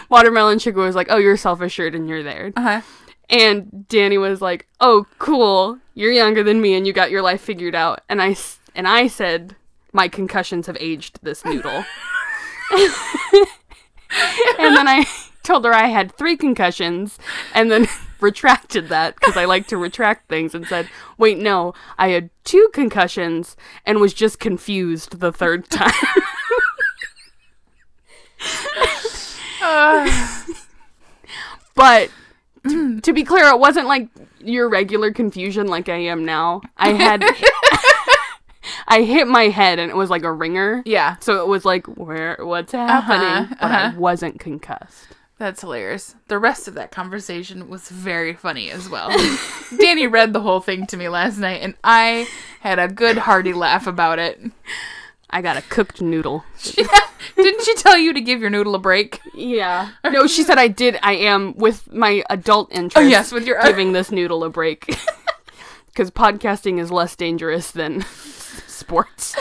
[SPEAKER 2] Watermelon Sugar was like, oh, you're self assured and you're there.
[SPEAKER 1] Uh-huh.
[SPEAKER 2] And Danny was like, "Oh, cool. You're younger than me and you got your life figured out." And I and I said, "My concussions have aged this noodle." and then I told her I had 3 concussions and then retracted that because I like to retract things and said, "Wait, no. I had 2 concussions and was just confused the third time."
[SPEAKER 1] Uh,
[SPEAKER 2] But t- to be clear, it wasn't like your regular confusion like I am now. I had I hit my head and it was like a ringer.
[SPEAKER 1] yeah.
[SPEAKER 2] So it was like where what's happening, but I
[SPEAKER 1] uh-huh.
[SPEAKER 2] wasn't concussed.
[SPEAKER 1] That's hilarious. The rest of that conversation was very funny as well. Danny read the whole thing to me last night, and I had a good hearty laugh about it.
[SPEAKER 2] I got a cooked noodle.
[SPEAKER 1] Didn't she tell you to give your noodle a break?
[SPEAKER 2] Yeah. No, she said I did. I am with my adult oh, interest.
[SPEAKER 1] Oh, yes, with your-
[SPEAKER 2] giving this noodle a break because podcasting is less dangerous than sports.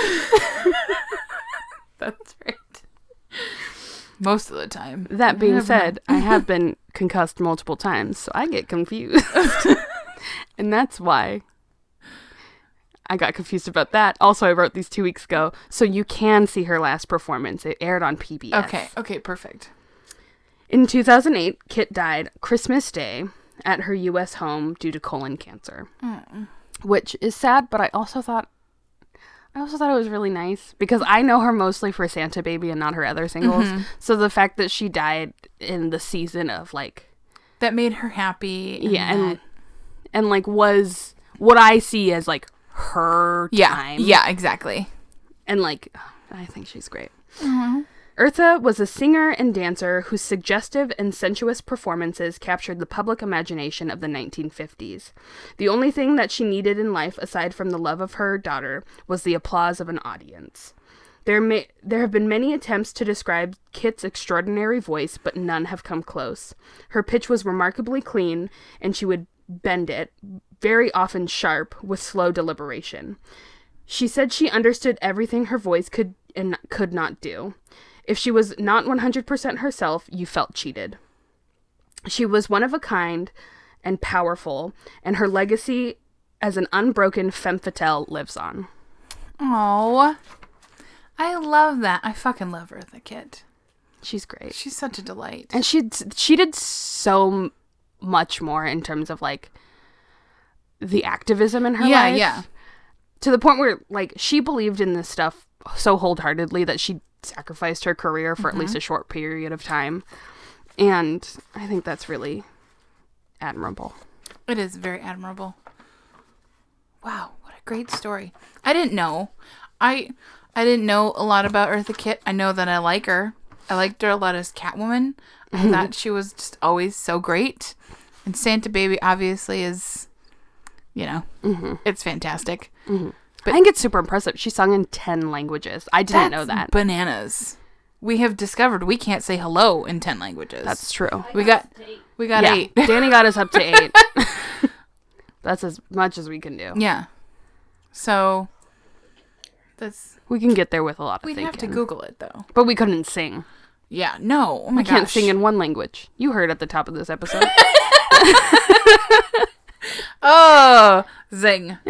[SPEAKER 1] That's right. Most of the time.
[SPEAKER 2] That being said, I have been concussed multiple times, so I get confused. and that's why I got confused about that. Also, I wrote these two weeks ago, so you can see her last performance. It aired on PBS.
[SPEAKER 1] Okay, okay, perfect.
[SPEAKER 2] In 2008, Kitt died Christmas Day at her U.S. home due to colon cancer, which is sad. But I also thought, I also thought it was really nice because I know her mostly for Santa Baby and not her other singles. Mm-hmm. So the fact that she died in the season of like,
[SPEAKER 1] That made her happy.
[SPEAKER 2] yeah, and
[SPEAKER 1] that-
[SPEAKER 2] and like was what I see as like her
[SPEAKER 1] yeah,
[SPEAKER 2] time.
[SPEAKER 1] yeah, exactly.
[SPEAKER 2] and like I think she's great. Mm-hmm. Eartha was a singer and dancer whose suggestive and sensuous performances captured the public imagination of the 1950s. The only thing that she needed in life aside from the love of her daughter was the applause of an audience. There may there have been many attempts to describe Kitt's extraordinary voice, but none have come close. Her pitch was remarkably clean, and she would bend it, very often sharp, with slow deliberation. She said she understood everything her voice could and could not do. If she was not 100% herself, you felt cheated. She was one of a kind and powerful, and her legacy as an unbroken femme fatale lives on.
[SPEAKER 1] Oh, I love that. I fucking love Eartha Kitt.
[SPEAKER 2] She's great.
[SPEAKER 1] She's such a delight.
[SPEAKER 2] And she she did so much more in terms of like the activism in her
[SPEAKER 1] yeah,
[SPEAKER 2] life.
[SPEAKER 1] yeah.
[SPEAKER 2] To the point where like she believed in this stuff so wholeheartedly that she sacrificed her career for at mm-hmm. least a short period of time. And I think that's really admirable.
[SPEAKER 1] It is very admirable. Wow, what a great story. I didn't know. I I didn't know a lot about Eartha Kitt. I know that I like her. I liked her a lot as Catwoman. I thought she was just always so great. And Santa Baby obviously is you know, mm-hmm. it's fantastic. Mm-hmm.
[SPEAKER 2] I think it's super impressive. She sung in 10 languages. I didn't know that.
[SPEAKER 1] Bananas. We have discovered we can't say hello in 10 languages.
[SPEAKER 2] That's true.
[SPEAKER 1] we got we got
[SPEAKER 2] yeah.
[SPEAKER 1] 8.
[SPEAKER 2] Danny got us up to 8. that's as much as we can do.
[SPEAKER 1] yeah. So that's
[SPEAKER 2] We can get there with a lot of
[SPEAKER 1] we'd
[SPEAKER 2] thinking.
[SPEAKER 1] have to google it though.
[SPEAKER 2] But we couldn't sing.
[SPEAKER 1] Yeah, no. Oh my
[SPEAKER 2] I can't
[SPEAKER 1] gosh.
[SPEAKER 2] sing in one language. You heard at the top of this episode.
[SPEAKER 1] Oh, zing.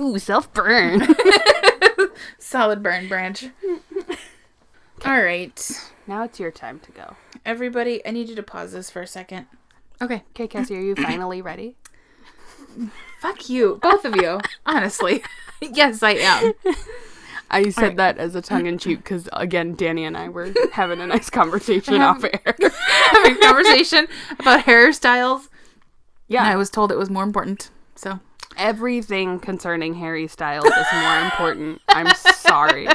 [SPEAKER 2] Ooh, self burn.
[SPEAKER 1] Solid burn branch. All right.
[SPEAKER 2] now it's your time to go.
[SPEAKER 1] Everybody, I need you to pause this for a second. Okay.
[SPEAKER 2] Okay, Cassie, are you finally ready?
[SPEAKER 1] Fuck you, both of you. Honestly. yes, I am.
[SPEAKER 2] I said that as a tongue in cheek because, again, Danny and I were having a nice conversation off air.
[SPEAKER 1] Having a conversation about hairstyles. And
[SPEAKER 2] yeah,
[SPEAKER 1] I was told it was more important. So,
[SPEAKER 2] everything concerning Harry Styles is more important. I'm sorry.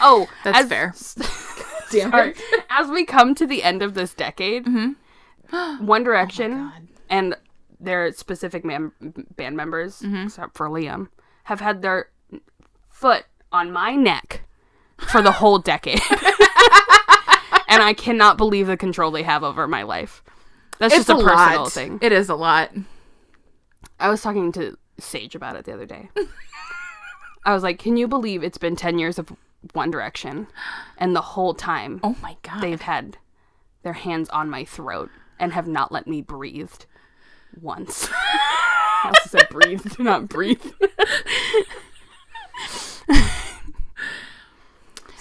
[SPEAKER 2] Oh,
[SPEAKER 1] That's
[SPEAKER 2] as,
[SPEAKER 1] fair. damn
[SPEAKER 2] Sorry. As we come to the end of this decade, mm-hmm. One oh Direction
[SPEAKER 1] God.
[SPEAKER 2] and their specific man, band members, mm-hmm. except for Liam, have had their foot on my neck for the whole decade. and I cannot believe the control they have over my life. That's just a, personal
[SPEAKER 1] lot.
[SPEAKER 2] thing.
[SPEAKER 1] It is a lot.
[SPEAKER 2] I was talking to Sage about it the other day. I was like, "Can you believe it's been 10 years of One Direction and the whole time
[SPEAKER 1] Oh my god.
[SPEAKER 2] they've had their hands on my throat and have not let me breathe once." I also said breathe, not breathe.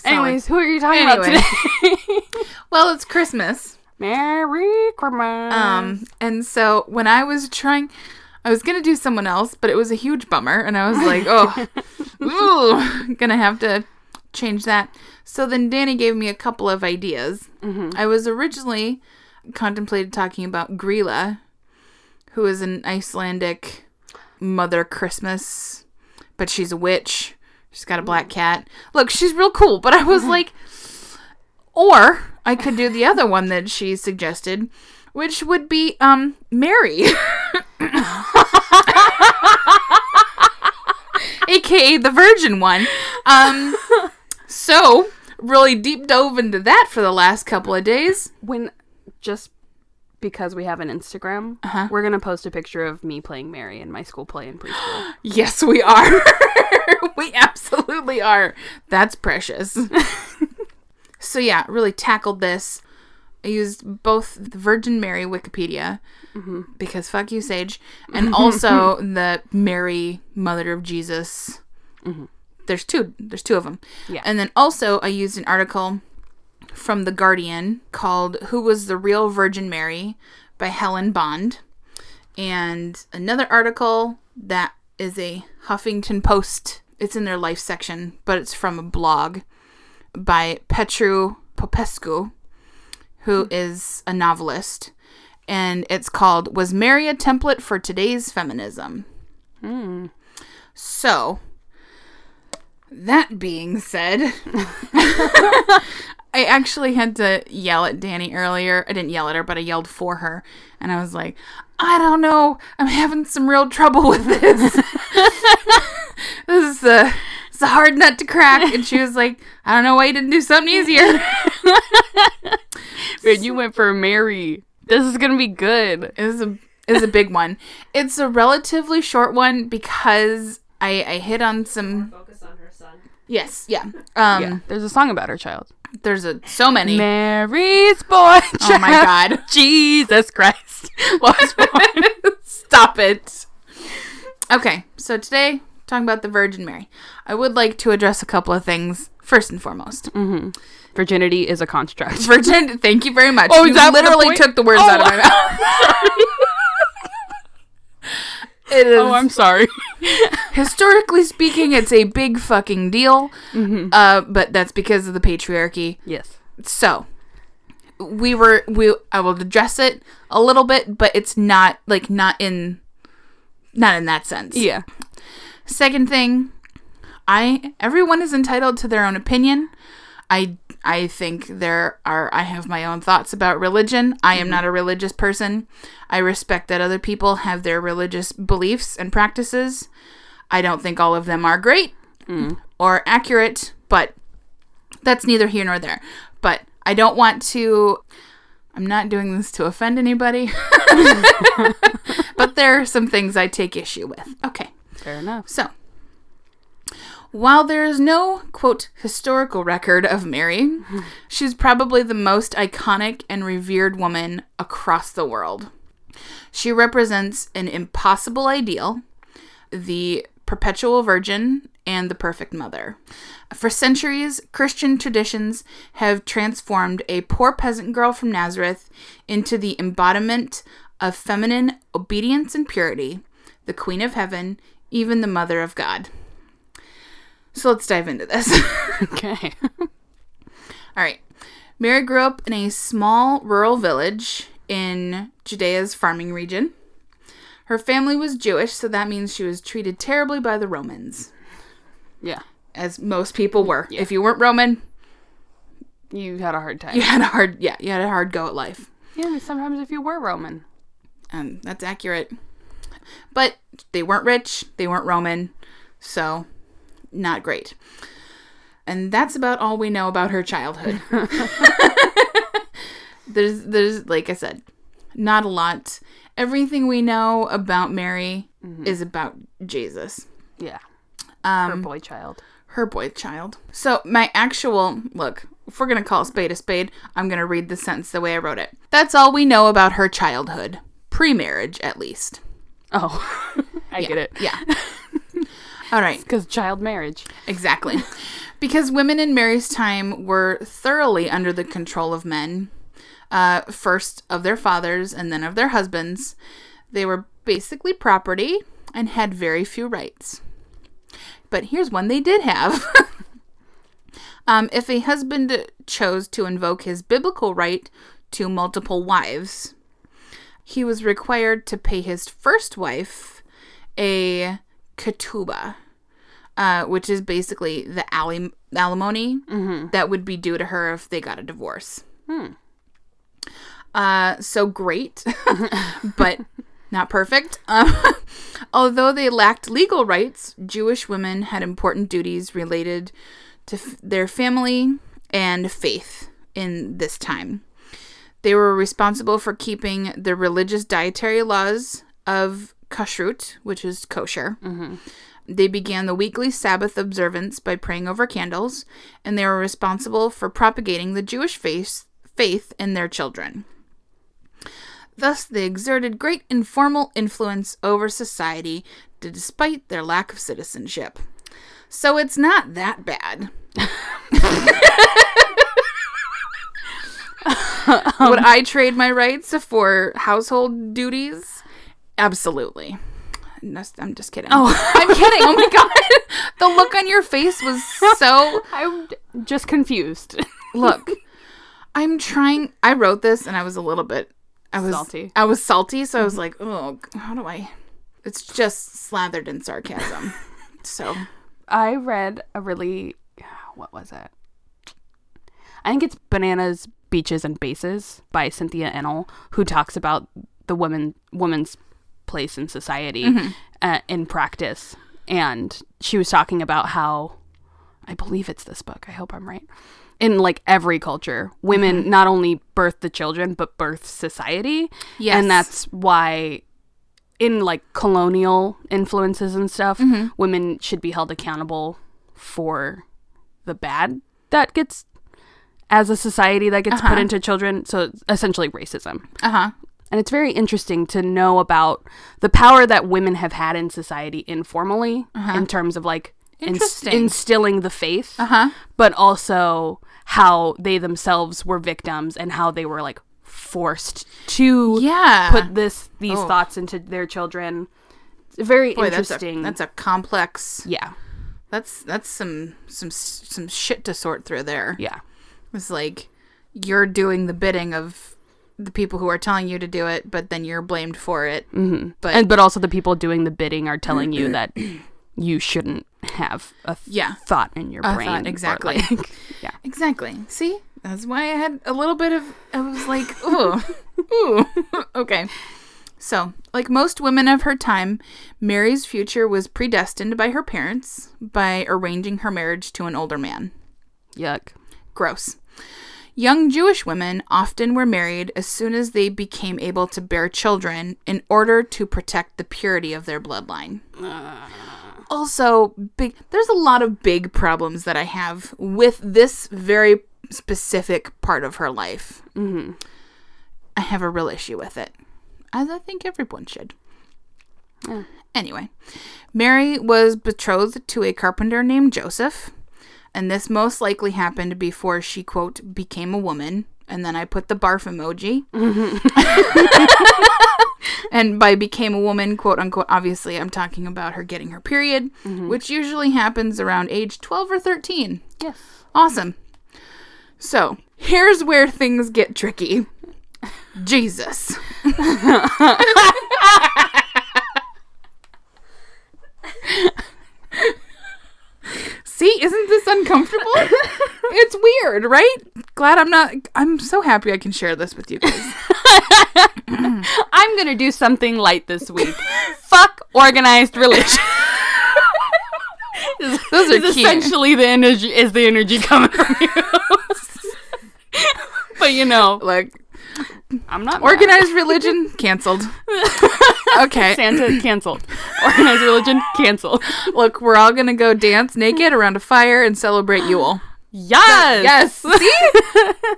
[SPEAKER 2] Anyways, who are you talking about today?
[SPEAKER 1] well, it's Christmas.
[SPEAKER 2] Merry Christmas.
[SPEAKER 1] Um, and so when I was trying, I was gonna do someone else, but it was a huge bummer, and I was like, oh, ooh, gonna have to change that. So then Danny gave me a couple of ideas. I was originally contemplated talking about Grilla, who is an Icelandic Mother Christmas, but she's a witch. She's got a black cat. Look, she's real cool, but I was like, or I could do the other one that she suggested, which would be um Mary. AKA the virgin one. Um so really deep dove into that for the last couple of days.
[SPEAKER 2] when just because we have an Instagram,
[SPEAKER 1] Uh-huh.
[SPEAKER 2] we're gonna post a picture of me playing Mary in my school play in preschool.
[SPEAKER 1] Yes, we are. we absolutely are. That's precious. so yeah, really tackled this. I used both the Virgin Mary Wikipedia Mm-hmm. because fuck you, Sage, and also the Mary Mother of Jesus. Mm-hmm. There's two. There's two of them.
[SPEAKER 2] Yeah.
[SPEAKER 1] And then also I used an article from the Guardian called "Who Was the Real Virgin Mary" by Helen Bond and another article that is a Huffington Post. It's in their life section, but it's from a blog by Petru Popescu, who hmm. is a novelist. And it's called Was Mary a Template for Today's Feminism? So, that being said, I actually had to yell at Danny earlier. I didn't yell at her, but I yelled for her. And I was like, I don't know. I'm having some real trouble with this. this is a, it's a hard nut to crack. And she was like, I don't know why you didn't do something easier.
[SPEAKER 2] Wait, you went for Mary. This is gonna be good.
[SPEAKER 1] It is a it was a big one. It's a relatively short one because I I hit on some
[SPEAKER 3] Focus on her son.
[SPEAKER 1] yes yeah um
[SPEAKER 2] yeah, there's a song about her child.
[SPEAKER 1] there's a so many
[SPEAKER 2] Mary's boy.
[SPEAKER 1] oh my god
[SPEAKER 2] Jesus Christ. What's wrong?
[SPEAKER 1] Stop it. Okay, so today talking about the Virgin Mary. I would like to address a couple of things first and foremost.
[SPEAKER 2] Virginity is a construct.
[SPEAKER 1] Virgin, thank you very much.
[SPEAKER 2] Oh,
[SPEAKER 1] you
[SPEAKER 2] that the
[SPEAKER 1] literally took the words
[SPEAKER 2] Oh.
[SPEAKER 1] out of my mouth. it is
[SPEAKER 2] oh, I'm sorry.
[SPEAKER 1] historically speaking, it's a big fucking deal.
[SPEAKER 2] Mm-hmm.
[SPEAKER 1] Uh, but that's because of the patriarchy.
[SPEAKER 2] yes.
[SPEAKER 1] So we were we I will address it a little bit, but it's not like not in not in that sense.
[SPEAKER 2] Yeah.
[SPEAKER 1] Second thing, I everyone is entitled to their own opinion. I I think there are I have my own thoughts about religion. I am mm-hmm. not a religious person. I respect that other people have their religious beliefs and practices. I don't think all of them are great mm. or accurate, but that's neither here nor there. But I don't want to I'm not doing this to offend anybody. but there are some things I take issue with. Okay.
[SPEAKER 2] Fair enough.
[SPEAKER 1] So, while there is no, quote, historical record of Mary, she's probably the most iconic and revered woman across the world. She represents an impossible ideal, the perpetual virgin, and the perfect mother. For centuries, Christian traditions have transformed a poor peasant girl from Nazareth into the embodiment of feminine obedience and purity, the Queen of Heaven, even the Mother of God. So let's dive into this.
[SPEAKER 2] Okay.
[SPEAKER 1] All right. Mary grew up in a small rural village in Judea's farming region. Her family was Jewish, so that means she was treated terribly by the Romans,
[SPEAKER 2] yeah.
[SPEAKER 1] as most people were. If you weren't Roman,
[SPEAKER 2] You had a hard time.
[SPEAKER 1] you had a hard yeah, you had a hard go at life.
[SPEAKER 2] Yeah, sometimes if you were Roman.
[SPEAKER 1] Um, that's accurate. But they weren't rich, they weren't Roman, so not great. And that's about all we know about her childhood. there's there's like I said, not a lot. Everything we know about Mary is about Jesus
[SPEAKER 2] Yeah. Her
[SPEAKER 1] um,
[SPEAKER 2] boy child.
[SPEAKER 1] her boy child. So my actual look, if we're gonna call a spade a spade, I'm gonna read the sentence the way I wrote it. That's all we know about her childhood, pre-marriage at least.
[SPEAKER 2] Oh, I get it.
[SPEAKER 1] Yeah. all right.
[SPEAKER 2] Because child marriage.
[SPEAKER 1] Exactly. because women in Mary's time were thoroughly under the control of men, uh, first of their fathers and then of their husbands. They were basically property and had very few rights. But here's one they did have. um, if a husband chose to invoke his biblical right to multiple wives, he was required to pay his first wife a ketubah uh, which is basically the alim- alimony that would be due to her if they got a divorce. Uh, so great, but not perfect. Um, although they lacked legal rights, Jewish women had important duties related to f- their family and faith in this time. They were responsible for keeping the religious dietary laws of kashrut, which is kosher. Mm-hmm. They began the weekly Sabbath observance by praying over candles, and they were responsible for propagating the Jewish faith, faith in their children. Thus, they exerted great informal influence over society despite their lack of citizenship. So it's not that bad. Would I trade my rights for household duties? Absolutely. I'm just kidding. Oh, I'm kidding. Oh my god, the look on your face was so.
[SPEAKER 2] I'm just confused.
[SPEAKER 1] Look, I'm trying. I wrote this and I was a little bit. I was
[SPEAKER 2] Salty.
[SPEAKER 1] I was salty, so I was mm-hmm. like, oh, how do I? It's just slathered in sarcasm. so
[SPEAKER 2] I read a really, what was it? I think it's Bananas, Beaches, and Bases by Cynthia Enloe, who talks about the woman woman's place in society uh, in practice. And she was talking about how, I believe it's this book. I hope I'm right. In like every culture, women not only birth the children but birth society.
[SPEAKER 1] Yes.
[SPEAKER 2] and that's why in like colonial influences and stuff, women should be held accountable for the bad that gets as a society that gets put into children. So essentially racism.
[SPEAKER 1] uh huh.
[SPEAKER 2] And it's very interesting to know about the power that women have had in society informally in terms of like ins-
[SPEAKER 1] Interesting.
[SPEAKER 2] instilling the faith,
[SPEAKER 1] Uh huh.
[SPEAKER 2] but also how they themselves were victims and how they were like forced to
[SPEAKER 1] Yeah.
[SPEAKER 2] put this these
[SPEAKER 1] Oh.
[SPEAKER 2] thoughts into their children. It's very
[SPEAKER 1] Boy, that's a
[SPEAKER 2] interesting.
[SPEAKER 1] that's a complex.
[SPEAKER 2] yeah,
[SPEAKER 1] That's that's some some some shit to sort through there.
[SPEAKER 2] yeah,
[SPEAKER 1] It's like you're doing the bidding of the people who are telling you to do it, but then you're blamed for it. Mm-hmm. But
[SPEAKER 2] and but also the people doing the bidding are telling you that you shouldn't have a th-
[SPEAKER 1] Yeah.
[SPEAKER 2] thought in your
[SPEAKER 1] A
[SPEAKER 2] brain.
[SPEAKER 1] thought, exactly.
[SPEAKER 2] like- yeah.
[SPEAKER 1] Exactly. See, that's why I had a little bit of. I was like, ooh, ooh. okay. So, like most women of her time, Mary's future was predestined by her parents by arranging her marriage to an older man.
[SPEAKER 2] Yuck.
[SPEAKER 1] Gross. Young Jewish women often were married as soon as they became able to bear children in order to protect the purity of their bloodline. Also, big there's a lot of big problems that I have with this very specific part of her life. Mm-hmm. I have a real issue with it, as I think everyone should. Anyway, Mary was betrothed to a carpenter named Joseph, and this most likely happened before she, quote, became a woman. And then I put the barf emoji. Mm-hmm. and by became a woman, quote unquote, obviously I'm talking about her getting her period, mm-hmm. which usually happens around age 12 or 13.
[SPEAKER 2] Yes.
[SPEAKER 1] Awesome. So here's where things get tricky. Jesus. See, isn't this uncomfortable? it's weird, right? Glad I'm not. I'm so happy I can share this with you guys.
[SPEAKER 2] I'm gonna do something light this week. Fuck organized religion.
[SPEAKER 1] Those are
[SPEAKER 2] Is
[SPEAKER 1] key.
[SPEAKER 2] essentially the energy is the energy coming from you. but you know,
[SPEAKER 1] Like
[SPEAKER 2] I'm not mad.
[SPEAKER 1] organized religion canceled. Okay.
[SPEAKER 2] Santa canceled. Organized religion canceled.
[SPEAKER 1] Look, we're all gonna go dance naked around a fire and celebrate Yule.
[SPEAKER 2] Yes.
[SPEAKER 1] Yes. See?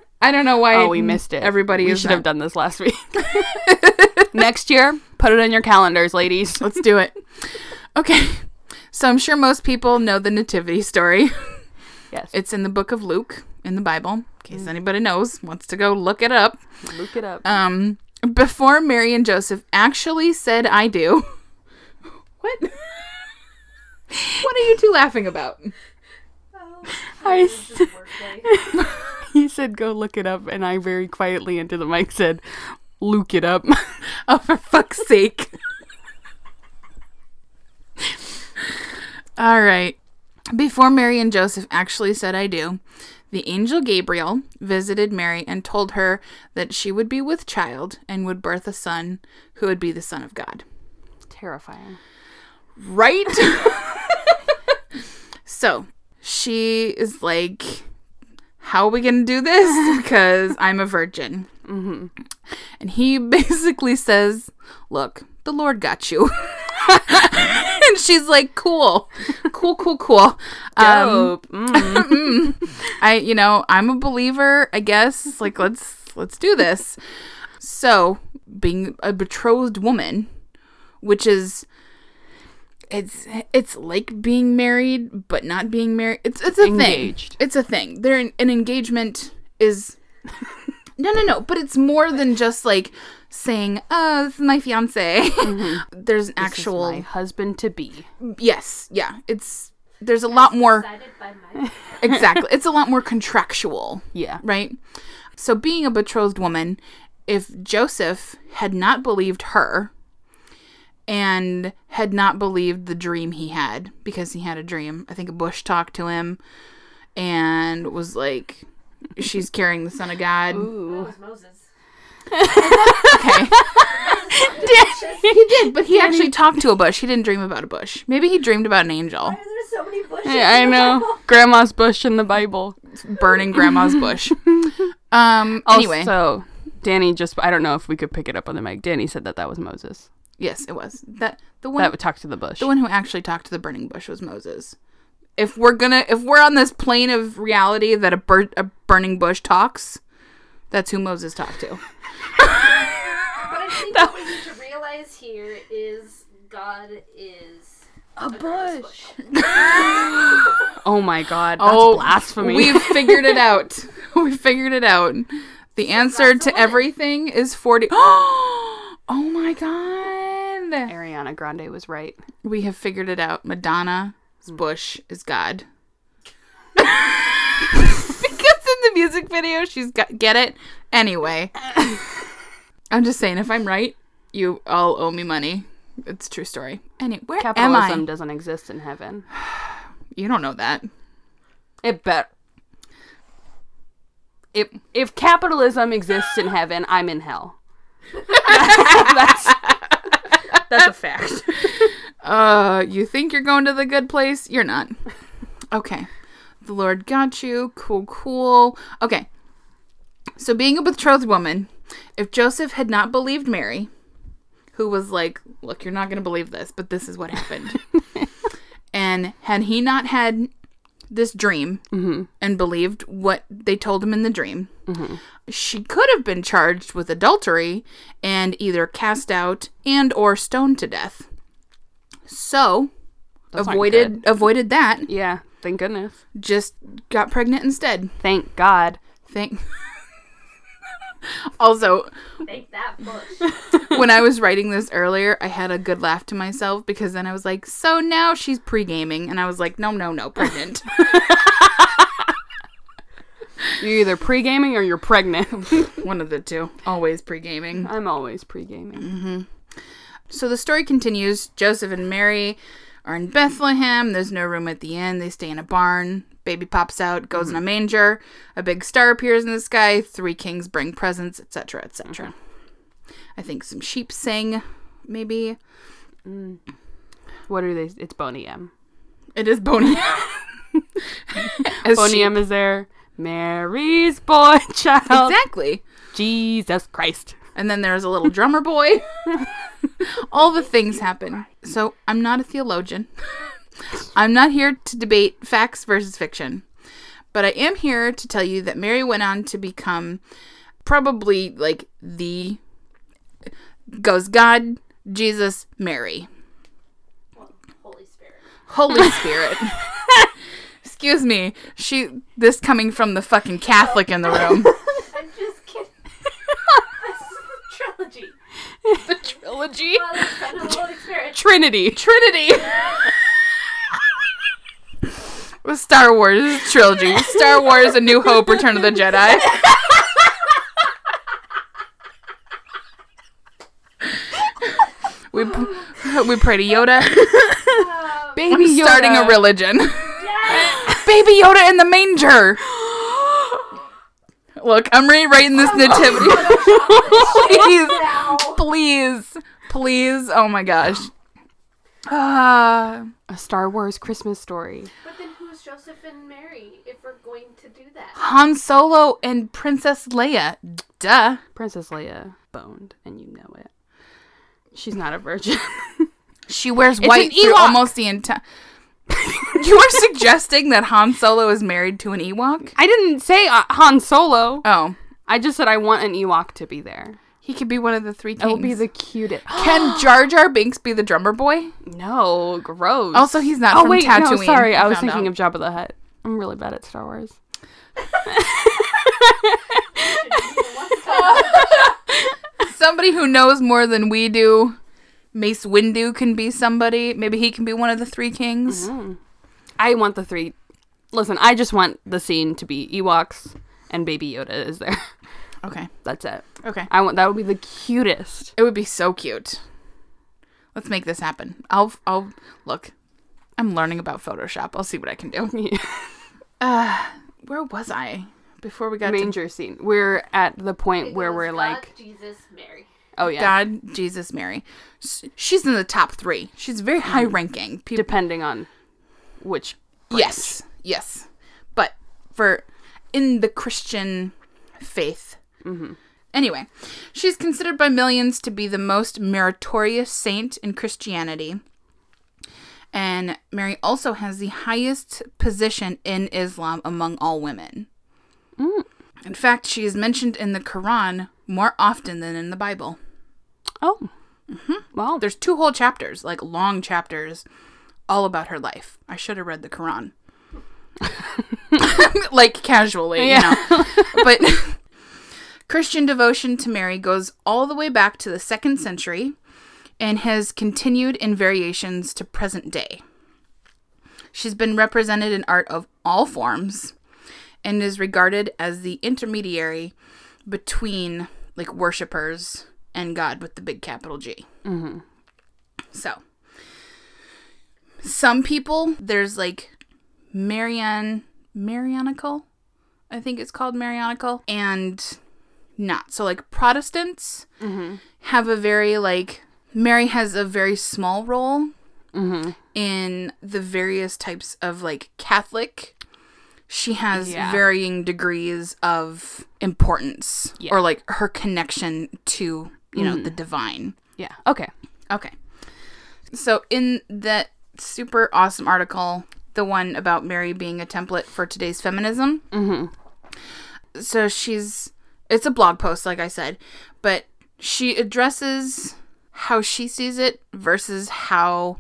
[SPEAKER 1] I don't know why.
[SPEAKER 2] Oh, we missed it.
[SPEAKER 1] Everybody
[SPEAKER 2] we should
[SPEAKER 1] not-
[SPEAKER 2] have done this last week. Next year, put it on your calendars, ladies.
[SPEAKER 1] Let's do it. Okay. So I'm sure most people know the nativity story.
[SPEAKER 2] Yes.
[SPEAKER 1] It's in the book of Luke in the Bible. In case anybody knows, wants to go look it up.
[SPEAKER 2] Look it up.
[SPEAKER 1] Um, before Mary and Joseph actually said "I do," what? what are you two laughing about?
[SPEAKER 3] Oh,
[SPEAKER 2] I
[SPEAKER 3] it's just
[SPEAKER 2] he said, "Go look it up," and I very quietly into the mic said, "Luke it up."
[SPEAKER 1] Oh, for fuck's sake! All right. Before Mary and Joseph actually said "I do," the angel Gabriel visited Mary and told her that she would be with child and would birth a son who would be the Son of God.
[SPEAKER 2] Terrifying.
[SPEAKER 1] Right? so she is like, How are we going to do this? Because I'm a virgin. Mm-hmm. And he basically says, Look, the Lord got you. she's like, Cool, cool, cool, cool. Um,
[SPEAKER 2] Dope. Mm.
[SPEAKER 1] I, you know, I'm a believer, I guess. Like, let's let's do this. So, being a betrothed woman, which is it's it's like being married but not being married. It's it's a
[SPEAKER 2] Engaged.
[SPEAKER 1] thing. It's a thing. There an engagement is No, no, no, but it's more than just like saying, "Oh, this is my fiance." Mm-hmm. There's an actual
[SPEAKER 2] my husband to be.
[SPEAKER 1] Yes, yeah. It's there's a lot more
[SPEAKER 3] by
[SPEAKER 1] exactly. It's a lot more contractual
[SPEAKER 2] Yeah.
[SPEAKER 1] right? So, being a betrothed woman, if Joseph had not believed her and had not believed the dream he had, because he had a dream, I think a bush talked to him and was like, She's carrying the Son of God.
[SPEAKER 3] That
[SPEAKER 2] Ooh.
[SPEAKER 3] was Moses.
[SPEAKER 1] Okay. he did, but he actually talked to a bush. He didn't dream about a bush. Maybe he dreamed about an angel
[SPEAKER 3] Why are there so many bushes?
[SPEAKER 2] Yeah, I
[SPEAKER 3] in the
[SPEAKER 2] know.
[SPEAKER 3] Bible?
[SPEAKER 2] Grandma's bush in the Bible.
[SPEAKER 1] burning grandma's bush. Um, anyway,
[SPEAKER 2] Also, Danny just, I don't know if we could pick it up on the mic. Danny said that that was Moses.
[SPEAKER 1] yes, it was. That the one
[SPEAKER 2] That would talk to the bush.
[SPEAKER 1] The one who actually talked to the burning bush was Moses. If we're gonna, if we're on this plane of reality that a, bur- a burning bush talks, that's who Moses talked to.
[SPEAKER 3] But I think what we need to realize here is God is
[SPEAKER 2] a
[SPEAKER 3] bush.
[SPEAKER 2] bush. oh my god, that's
[SPEAKER 1] Oh,
[SPEAKER 2] blasphemy.
[SPEAKER 1] We've figured it out. we figured it out. The answer to
[SPEAKER 3] woman.
[SPEAKER 1] everything is forty. oh my god!
[SPEAKER 2] Ariana Grande was right.
[SPEAKER 1] We have figured it out. Madonna's bush is God. because in the music video, she's got get it anyway. I'm just saying, if I'm right, you all owe me money. It's a true story. Anyway, where
[SPEAKER 2] Capitalism
[SPEAKER 1] am I?
[SPEAKER 2] doesn't exist in heaven.
[SPEAKER 1] You don't know that.
[SPEAKER 2] It bet. If if capitalism exists in heaven, I'm in hell. that's that's a fact.
[SPEAKER 1] Uh, you think you're going to the good place? You're not. Okay. The Lord got you. Cool, cool. Okay. So, being a betrothed woman, if Joseph had not believed Mary, who was like, Look, you're not going to believe this, but this is what happened. and had he not had this dream and believed what they told him in the dream, she could have been charged with adultery and either cast out and or stoned to death. So,
[SPEAKER 2] Those aren't
[SPEAKER 1] avoided avoided that.
[SPEAKER 2] Yeah, thank goodness.
[SPEAKER 1] Just got pregnant instead.
[SPEAKER 2] Thank God.
[SPEAKER 1] Thank. also,
[SPEAKER 3] Thank that bush.
[SPEAKER 1] when I was writing this earlier, I had a good laugh to myself because then I was like, "So now she's pre-gaming," and I was like, "No, no, no, pregnant."
[SPEAKER 2] You're either pre gaming or you're pregnant.
[SPEAKER 1] One of the two. Always pre-gaming.
[SPEAKER 2] I'm always pre gaming. Mm-hmm.
[SPEAKER 1] So the story continues. Joseph and Mary are in Bethlehem. There's no room at the inn. They stay in a barn. Baby pops out, goes in a hmm. manger. A big star appears in the sky. Three kings bring presents, etc., etc. Mm-hmm. I think some sheep sing, maybe. Mm.
[SPEAKER 2] What are they? It's Boney M.
[SPEAKER 1] It is Boney. As
[SPEAKER 2] Boney
[SPEAKER 1] she-
[SPEAKER 2] M is there. Mary's boy child.
[SPEAKER 1] Exactly.
[SPEAKER 2] Jesus Christ.
[SPEAKER 1] And then there's a little drummer boy. All the things happen. So I'm not a theologian. I'm not here to debate facts versus fiction. But I am here to tell you that Mary went on to become probably like the goes God, Jesus, Mary.
[SPEAKER 3] Well, Holy Spirit.
[SPEAKER 1] Holy Spirit. Excuse me. She this coming from the fucking Catholic in the room.
[SPEAKER 3] I'm just kidding. this is the trilogy.
[SPEAKER 1] the trilogy.
[SPEAKER 3] Father, Son, and Holy Spirit.
[SPEAKER 2] Trinity.
[SPEAKER 1] Trinity. With Star Wars trilogy. Star Wars A New Hope, Return of the Jedi. we we pray to Yoda.
[SPEAKER 3] Um,
[SPEAKER 2] Baby
[SPEAKER 1] I'm starting a religion.
[SPEAKER 3] yes!
[SPEAKER 1] Baby Yoda in the manger. Look, I'm rewriting this nativity. please, please, please. Oh my gosh. Ah.
[SPEAKER 2] A Star Wars Christmas story.
[SPEAKER 3] But then who's Joseph and Mary if we're going to do that?
[SPEAKER 1] Han Solo and Princess Leia. Duh.
[SPEAKER 2] Princess Leia boned, and you know it. She's not a virgin.
[SPEAKER 1] She wears
[SPEAKER 2] an
[SPEAKER 1] white through almost the entire. you are suggesting that Han Solo is married to an Ewok?
[SPEAKER 2] I didn't say uh, Han Solo.
[SPEAKER 1] Oh,
[SPEAKER 2] I just said I want an Ewok to be there.
[SPEAKER 1] he could be one of the three kings.
[SPEAKER 2] That would be the cutest.
[SPEAKER 1] Can Jar Jar Binks be the drummer boy?
[SPEAKER 2] no, gross.
[SPEAKER 1] Also, he's not
[SPEAKER 2] oh
[SPEAKER 1] from
[SPEAKER 2] wait,
[SPEAKER 1] Tatooine.
[SPEAKER 2] no, sorry. I was thinking
[SPEAKER 1] out.
[SPEAKER 2] of Jabba the Hutt. I'm really bad at Star Wars.
[SPEAKER 1] somebody who knows more than we do. Mace Windu can be somebody. Maybe he can be one of the three kings.
[SPEAKER 2] I want the three. Listen, I just want the scene to be Ewoks and Baby Yoda is there.
[SPEAKER 1] Okay.
[SPEAKER 2] That's it.
[SPEAKER 1] Okay.
[SPEAKER 2] I want that would be the cutest.
[SPEAKER 1] It would be so cute. Let's make this happen. I'll I'll look. I'm learning about Photoshop. I'll see what I can do. Uh, where was I before we got
[SPEAKER 2] Manger scene. We're at the point where we're
[SPEAKER 3] God,
[SPEAKER 2] like,
[SPEAKER 3] Jesus, Mary.
[SPEAKER 2] Oh yeah,
[SPEAKER 1] God, Jesus, Mary? She's in the top three. She's very high ranking. People,
[SPEAKER 2] depending on which.
[SPEAKER 1] yes, yes, but for in the Christian faith. Mm-hmm. Anyway, she's considered by millions to be the most meritorious saint in Christianity. And Mary also has the highest position in Islam among all women. Mm. In fact, she is mentioned in the Quran more often than in the Bible.
[SPEAKER 2] Oh, mm-hmm. well,
[SPEAKER 1] There's two whole chapters, like long chapters, all about her life. I should have read the Quran. like casually, you know. but Christian devotion to Mary goes all the way back to the second century and has continued in variations to present day. She's been represented in art of all forms and is regarded as the intermediary between like worshippers and God with the big capital G. Mm-hmm. So, some people, there's like Marian, Marianical, I think it's called Marianical, and not. So, like Protestants mm-hmm. have a very, like, Mary has a very small role mm-hmm. in the various types of, like, Catholic. She has
[SPEAKER 2] Yeah.
[SPEAKER 1] varying degrees of importance
[SPEAKER 2] Yeah.
[SPEAKER 1] or, like, her connection to, you know, the divine.
[SPEAKER 2] yeah, okay.
[SPEAKER 1] Okay. So in that super awesome article, the one about Mary being a template for today's feminism. Mm-hmm. So she's it's a blog post, like I said, but she addresses how she sees it versus how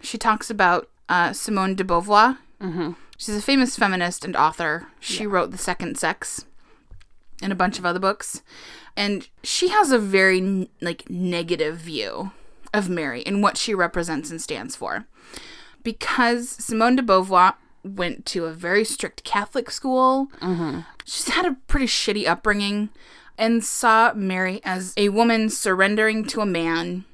[SPEAKER 1] she talks about uh, Simone de Beauvoir. Mm-hmm. She's a famous feminist and author. She wrote The Second Sex and a bunch of other books. And she has a very like negative view of Mary and what she represents and stands for. Because Simone de Beauvoir went to a very strict Catholic school, mm-hmm. she's had a pretty shitty upbringing and saw Mary as a woman surrendering to a man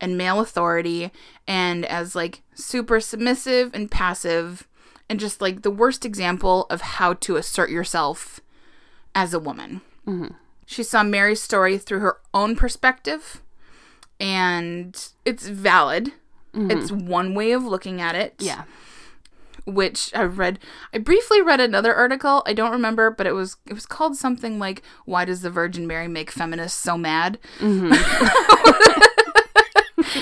[SPEAKER 1] and male authority and as like super submissive and passive and just like the worst example of how to assert yourself as a woman. Mm-hmm. She saw Mary's story through her own perspective and it's valid. Mm-hmm. It's one way of looking at it.
[SPEAKER 2] Yeah.
[SPEAKER 1] which I read. I briefly read another article. I don't remember, but it was it was called something like "Why Does the Virgin Mary Make Feminists So Mad?" Mm-hmm.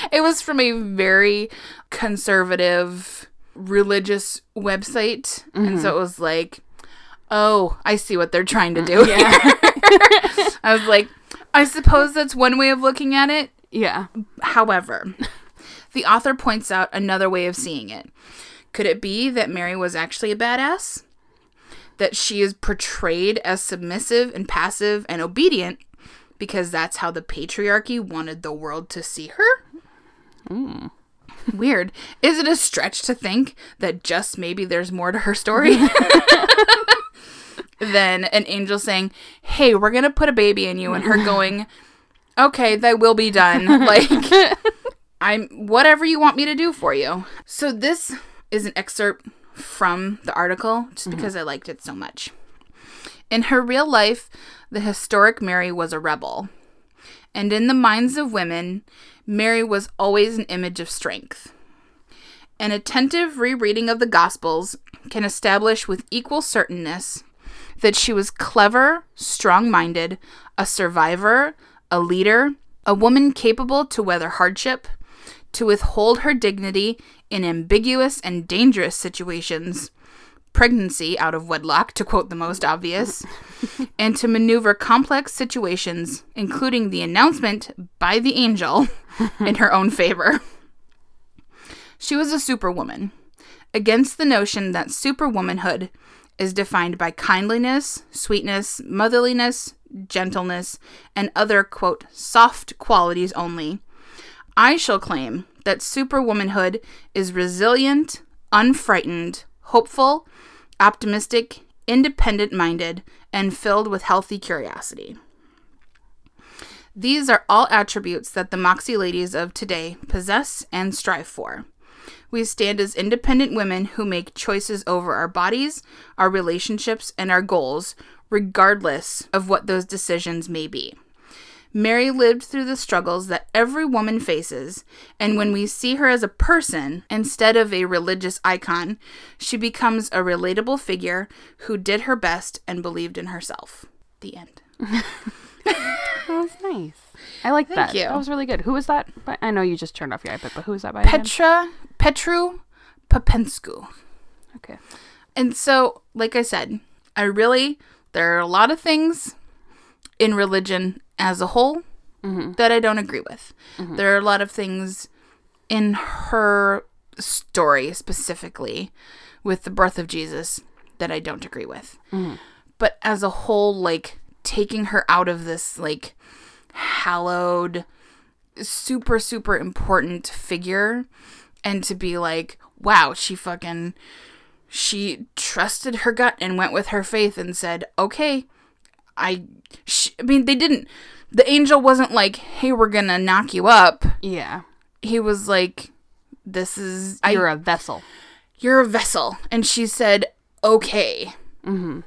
[SPEAKER 1] it was from a very conservative religious website, and so it was like, "Oh, I see what they're trying to do." Mm, here." I was like, I suppose that's one way of looking at it.
[SPEAKER 2] Yeah.
[SPEAKER 1] However, the author points out another way of seeing it. Could it be that Mary was actually a badass? That she is portrayed as submissive and passive and obedient because that's how the patriarchy wanted the world to see her? Hmm. Weird. Is it a stretch to think that just maybe there's more to her story? than an angel saying, Hey, we're to put a baby in you, and her going, Okay, that will be done. Like, I'm whatever you want me to do for you. So, this is an excerpt from the article just mm-hmm. because I liked it so much. In her real life, the historic Mary was a rebel. And in the minds of women, Mary was always an image of strength. An attentive rereading of the Gospels can establish with equal certainness that she was clever, strong minded, a survivor, a leader, a woman capable to weather hardship, to withhold her dignity in ambiguous and dangerous situations, pregnancy out of wedlock, to quote the most obvious, and to maneuver complex situations, including the announcement by the angel in her own favor. She was a superwoman, against the notion that superwomanhood is defined by kindliness, sweetness, motherliness, gentleness, and other, quote, soft qualities only. I shall claim that superwomanhood is resilient, unfrightened, hopeful, optimistic, independent minded, and filled with healthy curiosity. These are all attributes that the Moxie ladies of today possess and strive for. We stand as independent women who make choices over our bodies, our relationships, and our goals, regardless of what those decisions may be. Mary lived through the struggles that every woman faces, and when we see her as a person instead of a religious icon, she becomes a relatable figure who did her best and believed in herself. The end.
[SPEAKER 2] That was nice. I like
[SPEAKER 1] Thank
[SPEAKER 2] that.
[SPEAKER 1] you.
[SPEAKER 2] That was really good. Who was that? I know you just turned off your iPad, but who was that by? again?
[SPEAKER 1] Petra Petru Papensku.
[SPEAKER 2] Okay.
[SPEAKER 1] And so, like I said, I really there are a lot of things in religion as a whole mm-hmm. that I don't agree with. Mm-hmm. There are a lot of things in her story specifically with the birth of Jesus that I don't agree with. Mm-hmm. But as a whole like taking her out of this like hallowed super super important figure and to be like wow she fucking she trusted her gut and went with her faith and said okay i sh- i mean they didn't the angel wasn't like hey we're gonna knock you up
[SPEAKER 2] Yeah.
[SPEAKER 1] he was like this is
[SPEAKER 2] You're
[SPEAKER 1] I,
[SPEAKER 2] a vessel.
[SPEAKER 1] you're a vessel and she said okay
[SPEAKER 2] Mm-hmm.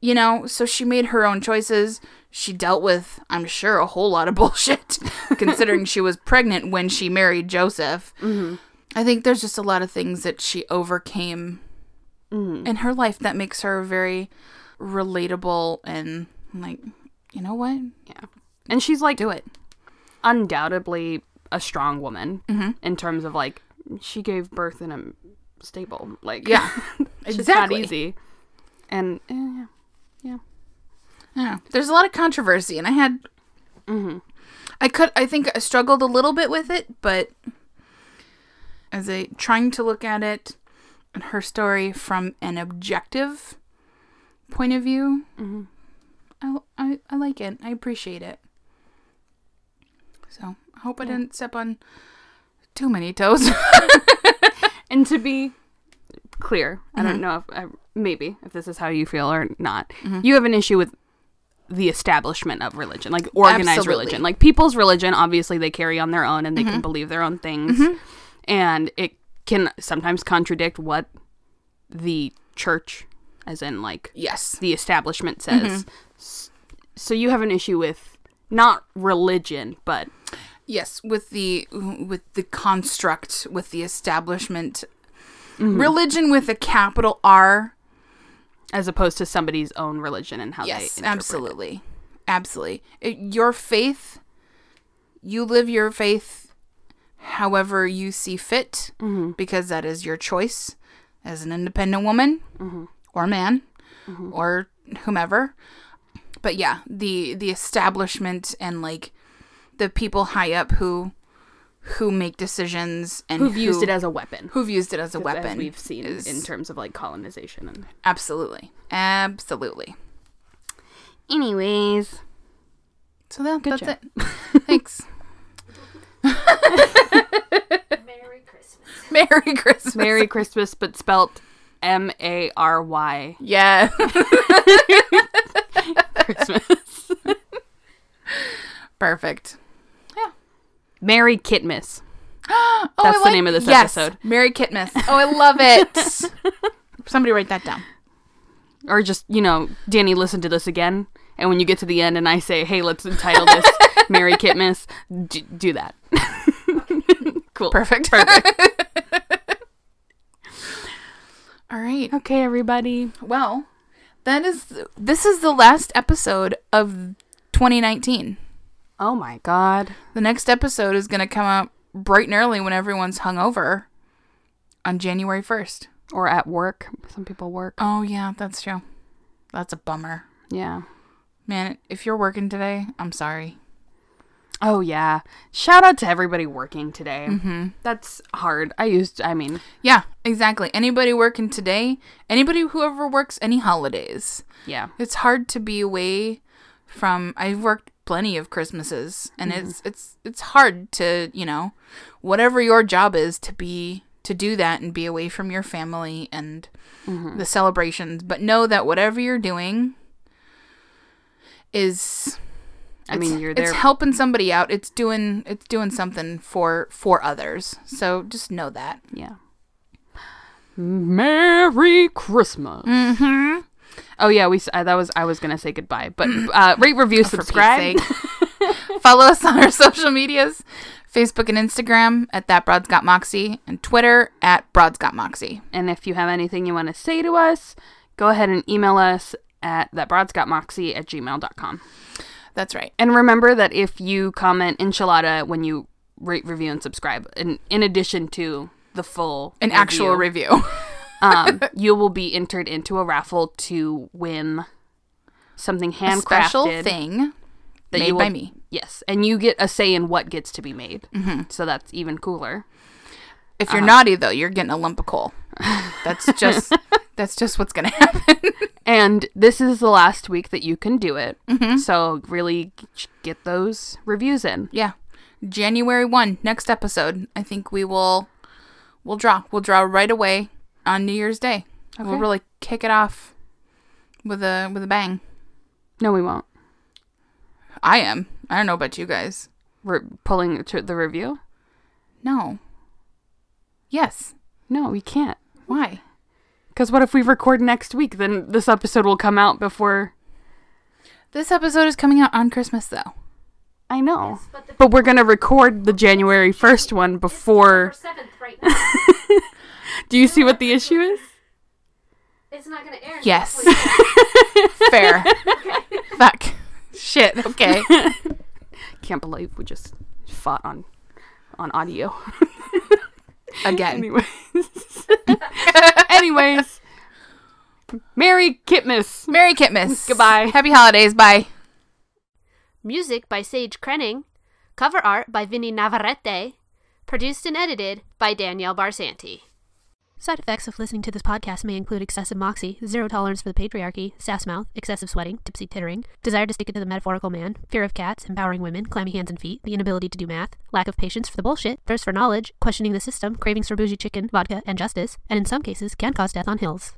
[SPEAKER 1] you know so she made her own choices she dealt with i'm sure a whole lot of bullshit considering she was pregnant when she married joseph
[SPEAKER 2] Mm-hmm.
[SPEAKER 1] i think there's just a lot of things that she overcame
[SPEAKER 2] Mm-hmm.
[SPEAKER 1] in her life that makes her very relatable and like you know what
[SPEAKER 2] Yeah. And she's like
[SPEAKER 1] do it
[SPEAKER 2] undoubtedly a strong woman
[SPEAKER 1] Mhm.
[SPEAKER 2] in terms of like she gave birth in a stable. Like
[SPEAKER 1] Yeah,
[SPEAKER 2] it's
[SPEAKER 1] exactly.
[SPEAKER 2] not easy. And eh, yeah.
[SPEAKER 1] Yeah, there's a lot of controversy, and I had,
[SPEAKER 2] Mm-hmm.
[SPEAKER 1] I could, I think I struggled a little bit with it, but as a trying to look at it and her story from an objective point of view,
[SPEAKER 2] Mm-hmm.
[SPEAKER 1] I, I, I like it. I appreciate it. So I hope I didn't step on too many toes.
[SPEAKER 2] And to be clear, I
[SPEAKER 1] Mm-hmm.
[SPEAKER 2] don't know if I, maybe if this is how you feel or not.
[SPEAKER 1] Mm-hmm.
[SPEAKER 2] You have an issue with the establishment of religion, like organized
[SPEAKER 1] Absolutely.
[SPEAKER 2] religion. Like people's religion, obviously they carry on their own and they
[SPEAKER 1] Mm-hmm.
[SPEAKER 2] can believe their own things. Mm-hmm. And it can sometimes contradict what the church as in like
[SPEAKER 1] yes.
[SPEAKER 2] the establishment says. Mm-hmm. S- So you have an issue with not religion, but
[SPEAKER 1] Yes, with the with the construct, with the establishment, mm-hmm. religion with a capital R.
[SPEAKER 2] As opposed to somebody's own religion and how they
[SPEAKER 1] Yes,
[SPEAKER 2] interpret it.
[SPEAKER 1] absolutely, absolutely. It, your faith, you live your faith, however you see fit, mm-hmm. because that is your choice as an independent woman mm-hmm. or man mm-hmm. or whomever. But yeah, the the establishment and like the people high up who who make decisions and
[SPEAKER 2] Who've used it as a weapon.
[SPEAKER 1] who've used it as a
[SPEAKER 2] As
[SPEAKER 1] weapon.
[SPEAKER 2] we've seen
[SPEAKER 1] is-
[SPEAKER 2] in terms of like colonization and
[SPEAKER 1] absolutely, absolutely.
[SPEAKER 2] anyways
[SPEAKER 1] So that,
[SPEAKER 2] Good
[SPEAKER 1] that's
[SPEAKER 2] job.
[SPEAKER 1] it. Thanks.
[SPEAKER 3] Merry Christmas.
[SPEAKER 1] Merry Christmas.
[SPEAKER 2] merry christmas but spelt m-a-r-y
[SPEAKER 1] Yeah.
[SPEAKER 2] christmas
[SPEAKER 1] Perfect.
[SPEAKER 2] Merry kitmas
[SPEAKER 1] Oh,
[SPEAKER 2] That's
[SPEAKER 1] I
[SPEAKER 2] the name of this
[SPEAKER 1] yes,
[SPEAKER 2] episode.
[SPEAKER 1] Mary Kitmas. Oh, I love it. Somebody write that down.
[SPEAKER 2] or just you know danny listen to this again and when you get to the end and i say hey let's entitle this Mary kitmas d- do that cool
[SPEAKER 1] Perfect. All right.
[SPEAKER 2] okay everybody
[SPEAKER 1] Well, that is this is the last episode of 2019.
[SPEAKER 2] Oh my god
[SPEAKER 1] The next episode is going to come out bright and early when everyone's hungover on January 1st.
[SPEAKER 2] or at work some people work
[SPEAKER 1] Oh yeah, that's true. That's a bummer.
[SPEAKER 2] yeah
[SPEAKER 1] Man, if you're working today, I'm sorry.
[SPEAKER 2] oh yeah shout out to everybody working today mm-hmm. that's hard i used i mean
[SPEAKER 1] Yeah, exactly. Anybody working today, anybody whoever works any holidays.
[SPEAKER 2] yeah
[SPEAKER 1] It's hard to be away from I've worked plenty of Christmases and it's it's it's hard to, you know, whatever your job is to be to do that and be away from your family and the celebrations, but know that whatever you're doing is
[SPEAKER 2] i mean you're
[SPEAKER 1] It's helping somebody out. It's doing it's doing something for for others. So just know that.
[SPEAKER 2] yeah merry christmas
[SPEAKER 1] Mhm.
[SPEAKER 2] Oh yeah we uh, that was i was gonna say goodbye but uh rate review subscribe.
[SPEAKER 1] Follow us on our social medias Facebook and Instagram at That Broad's Got Moxie and Twitter at Broad's Got Moxie.
[SPEAKER 2] And if you have anything you want to say to us, go ahead and email us at thatbroadsgotmoxie at gmail.com.
[SPEAKER 1] That's right.
[SPEAKER 2] And remember that if you comment enchilada when you rate, review, and subscribe, in, in addition to the full
[SPEAKER 1] An actual review.
[SPEAKER 2] um, you will be entered into a raffle to win something
[SPEAKER 1] A
[SPEAKER 2] handcrafted
[SPEAKER 1] special thing
[SPEAKER 2] that
[SPEAKER 1] made
[SPEAKER 2] you will,
[SPEAKER 1] by me.
[SPEAKER 2] Yes, and you get a say in what gets to be made. Mm-hmm. So that's even cooler.
[SPEAKER 1] If you're naughty though, you're getting a lump of coal. That's just that's just what's gonna happen.
[SPEAKER 2] And this is the last week that you can do it.
[SPEAKER 1] Mm-hmm.
[SPEAKER 2] So really get those reviews in.
[SPEAKER 1] yeah. January one, next episode. I think we will we'll draw. We'll draw right away on New Year's Day. We'll really kick it off with a with a bang.
[SPEAKER 2] No, we won't.
[SPEAKER 1] I am. I don't know about you guys.
[SPEAKER 2] We're pulling the review.
[SPEAKER 1] No. Yes.
[SPEAKER 2] No, we can't.
[SPEAKER 1] Why?
[SPEAKER 2] Because what if we record next week? Then this episode will come out before.
[SPEAKER 1] This episode is coming out on Christmas though.
[SPEAKER 2] I know.
[SPEAKER 3] But the
[SPEAKER 2] But we're gonna record the January first one before.
[SPEAKER 3] 7th right now.
[SPEAKER 2] Do you see what the issue is?
[SPEAKER 3] it's not going to air.
[SPEAKER 1] Yes.
[SPEAKER 3] the 24th.
[SPEAKER 1] Fair. Fuck. Shit. Okay.
[SPEAKER 2] Can't believe we just fought on on audio.
[SPEAKER 1] Again.
[SPEAKER 2] Anyways. Anyways. Merry Kitmas.
[SPEAKER 1] Merry Kitmas.
[SPEAKER 2] Goodbye.
[SPEAKER 1] Happy holidays. Bye.
[SPEAKER 3] Music by Sage Krenning. Cover art by Vinny Navarrete. Produced and edited by Danielle Barsanti. Side effects of listening to this podcast may include excessive moxie, zero tolerance for the patriarchy, sass mouth, excessive sweating, tipsy tittering, desire to stick it to the metaphorical man, fear of cats, empowering women, clammy hands and feet, the inability to do math, lack of patience for the bullshit, thirst for knowledge, questioning the system, cravings for bougie chicken, vodka, and justice, and in some cases can cause death on hills.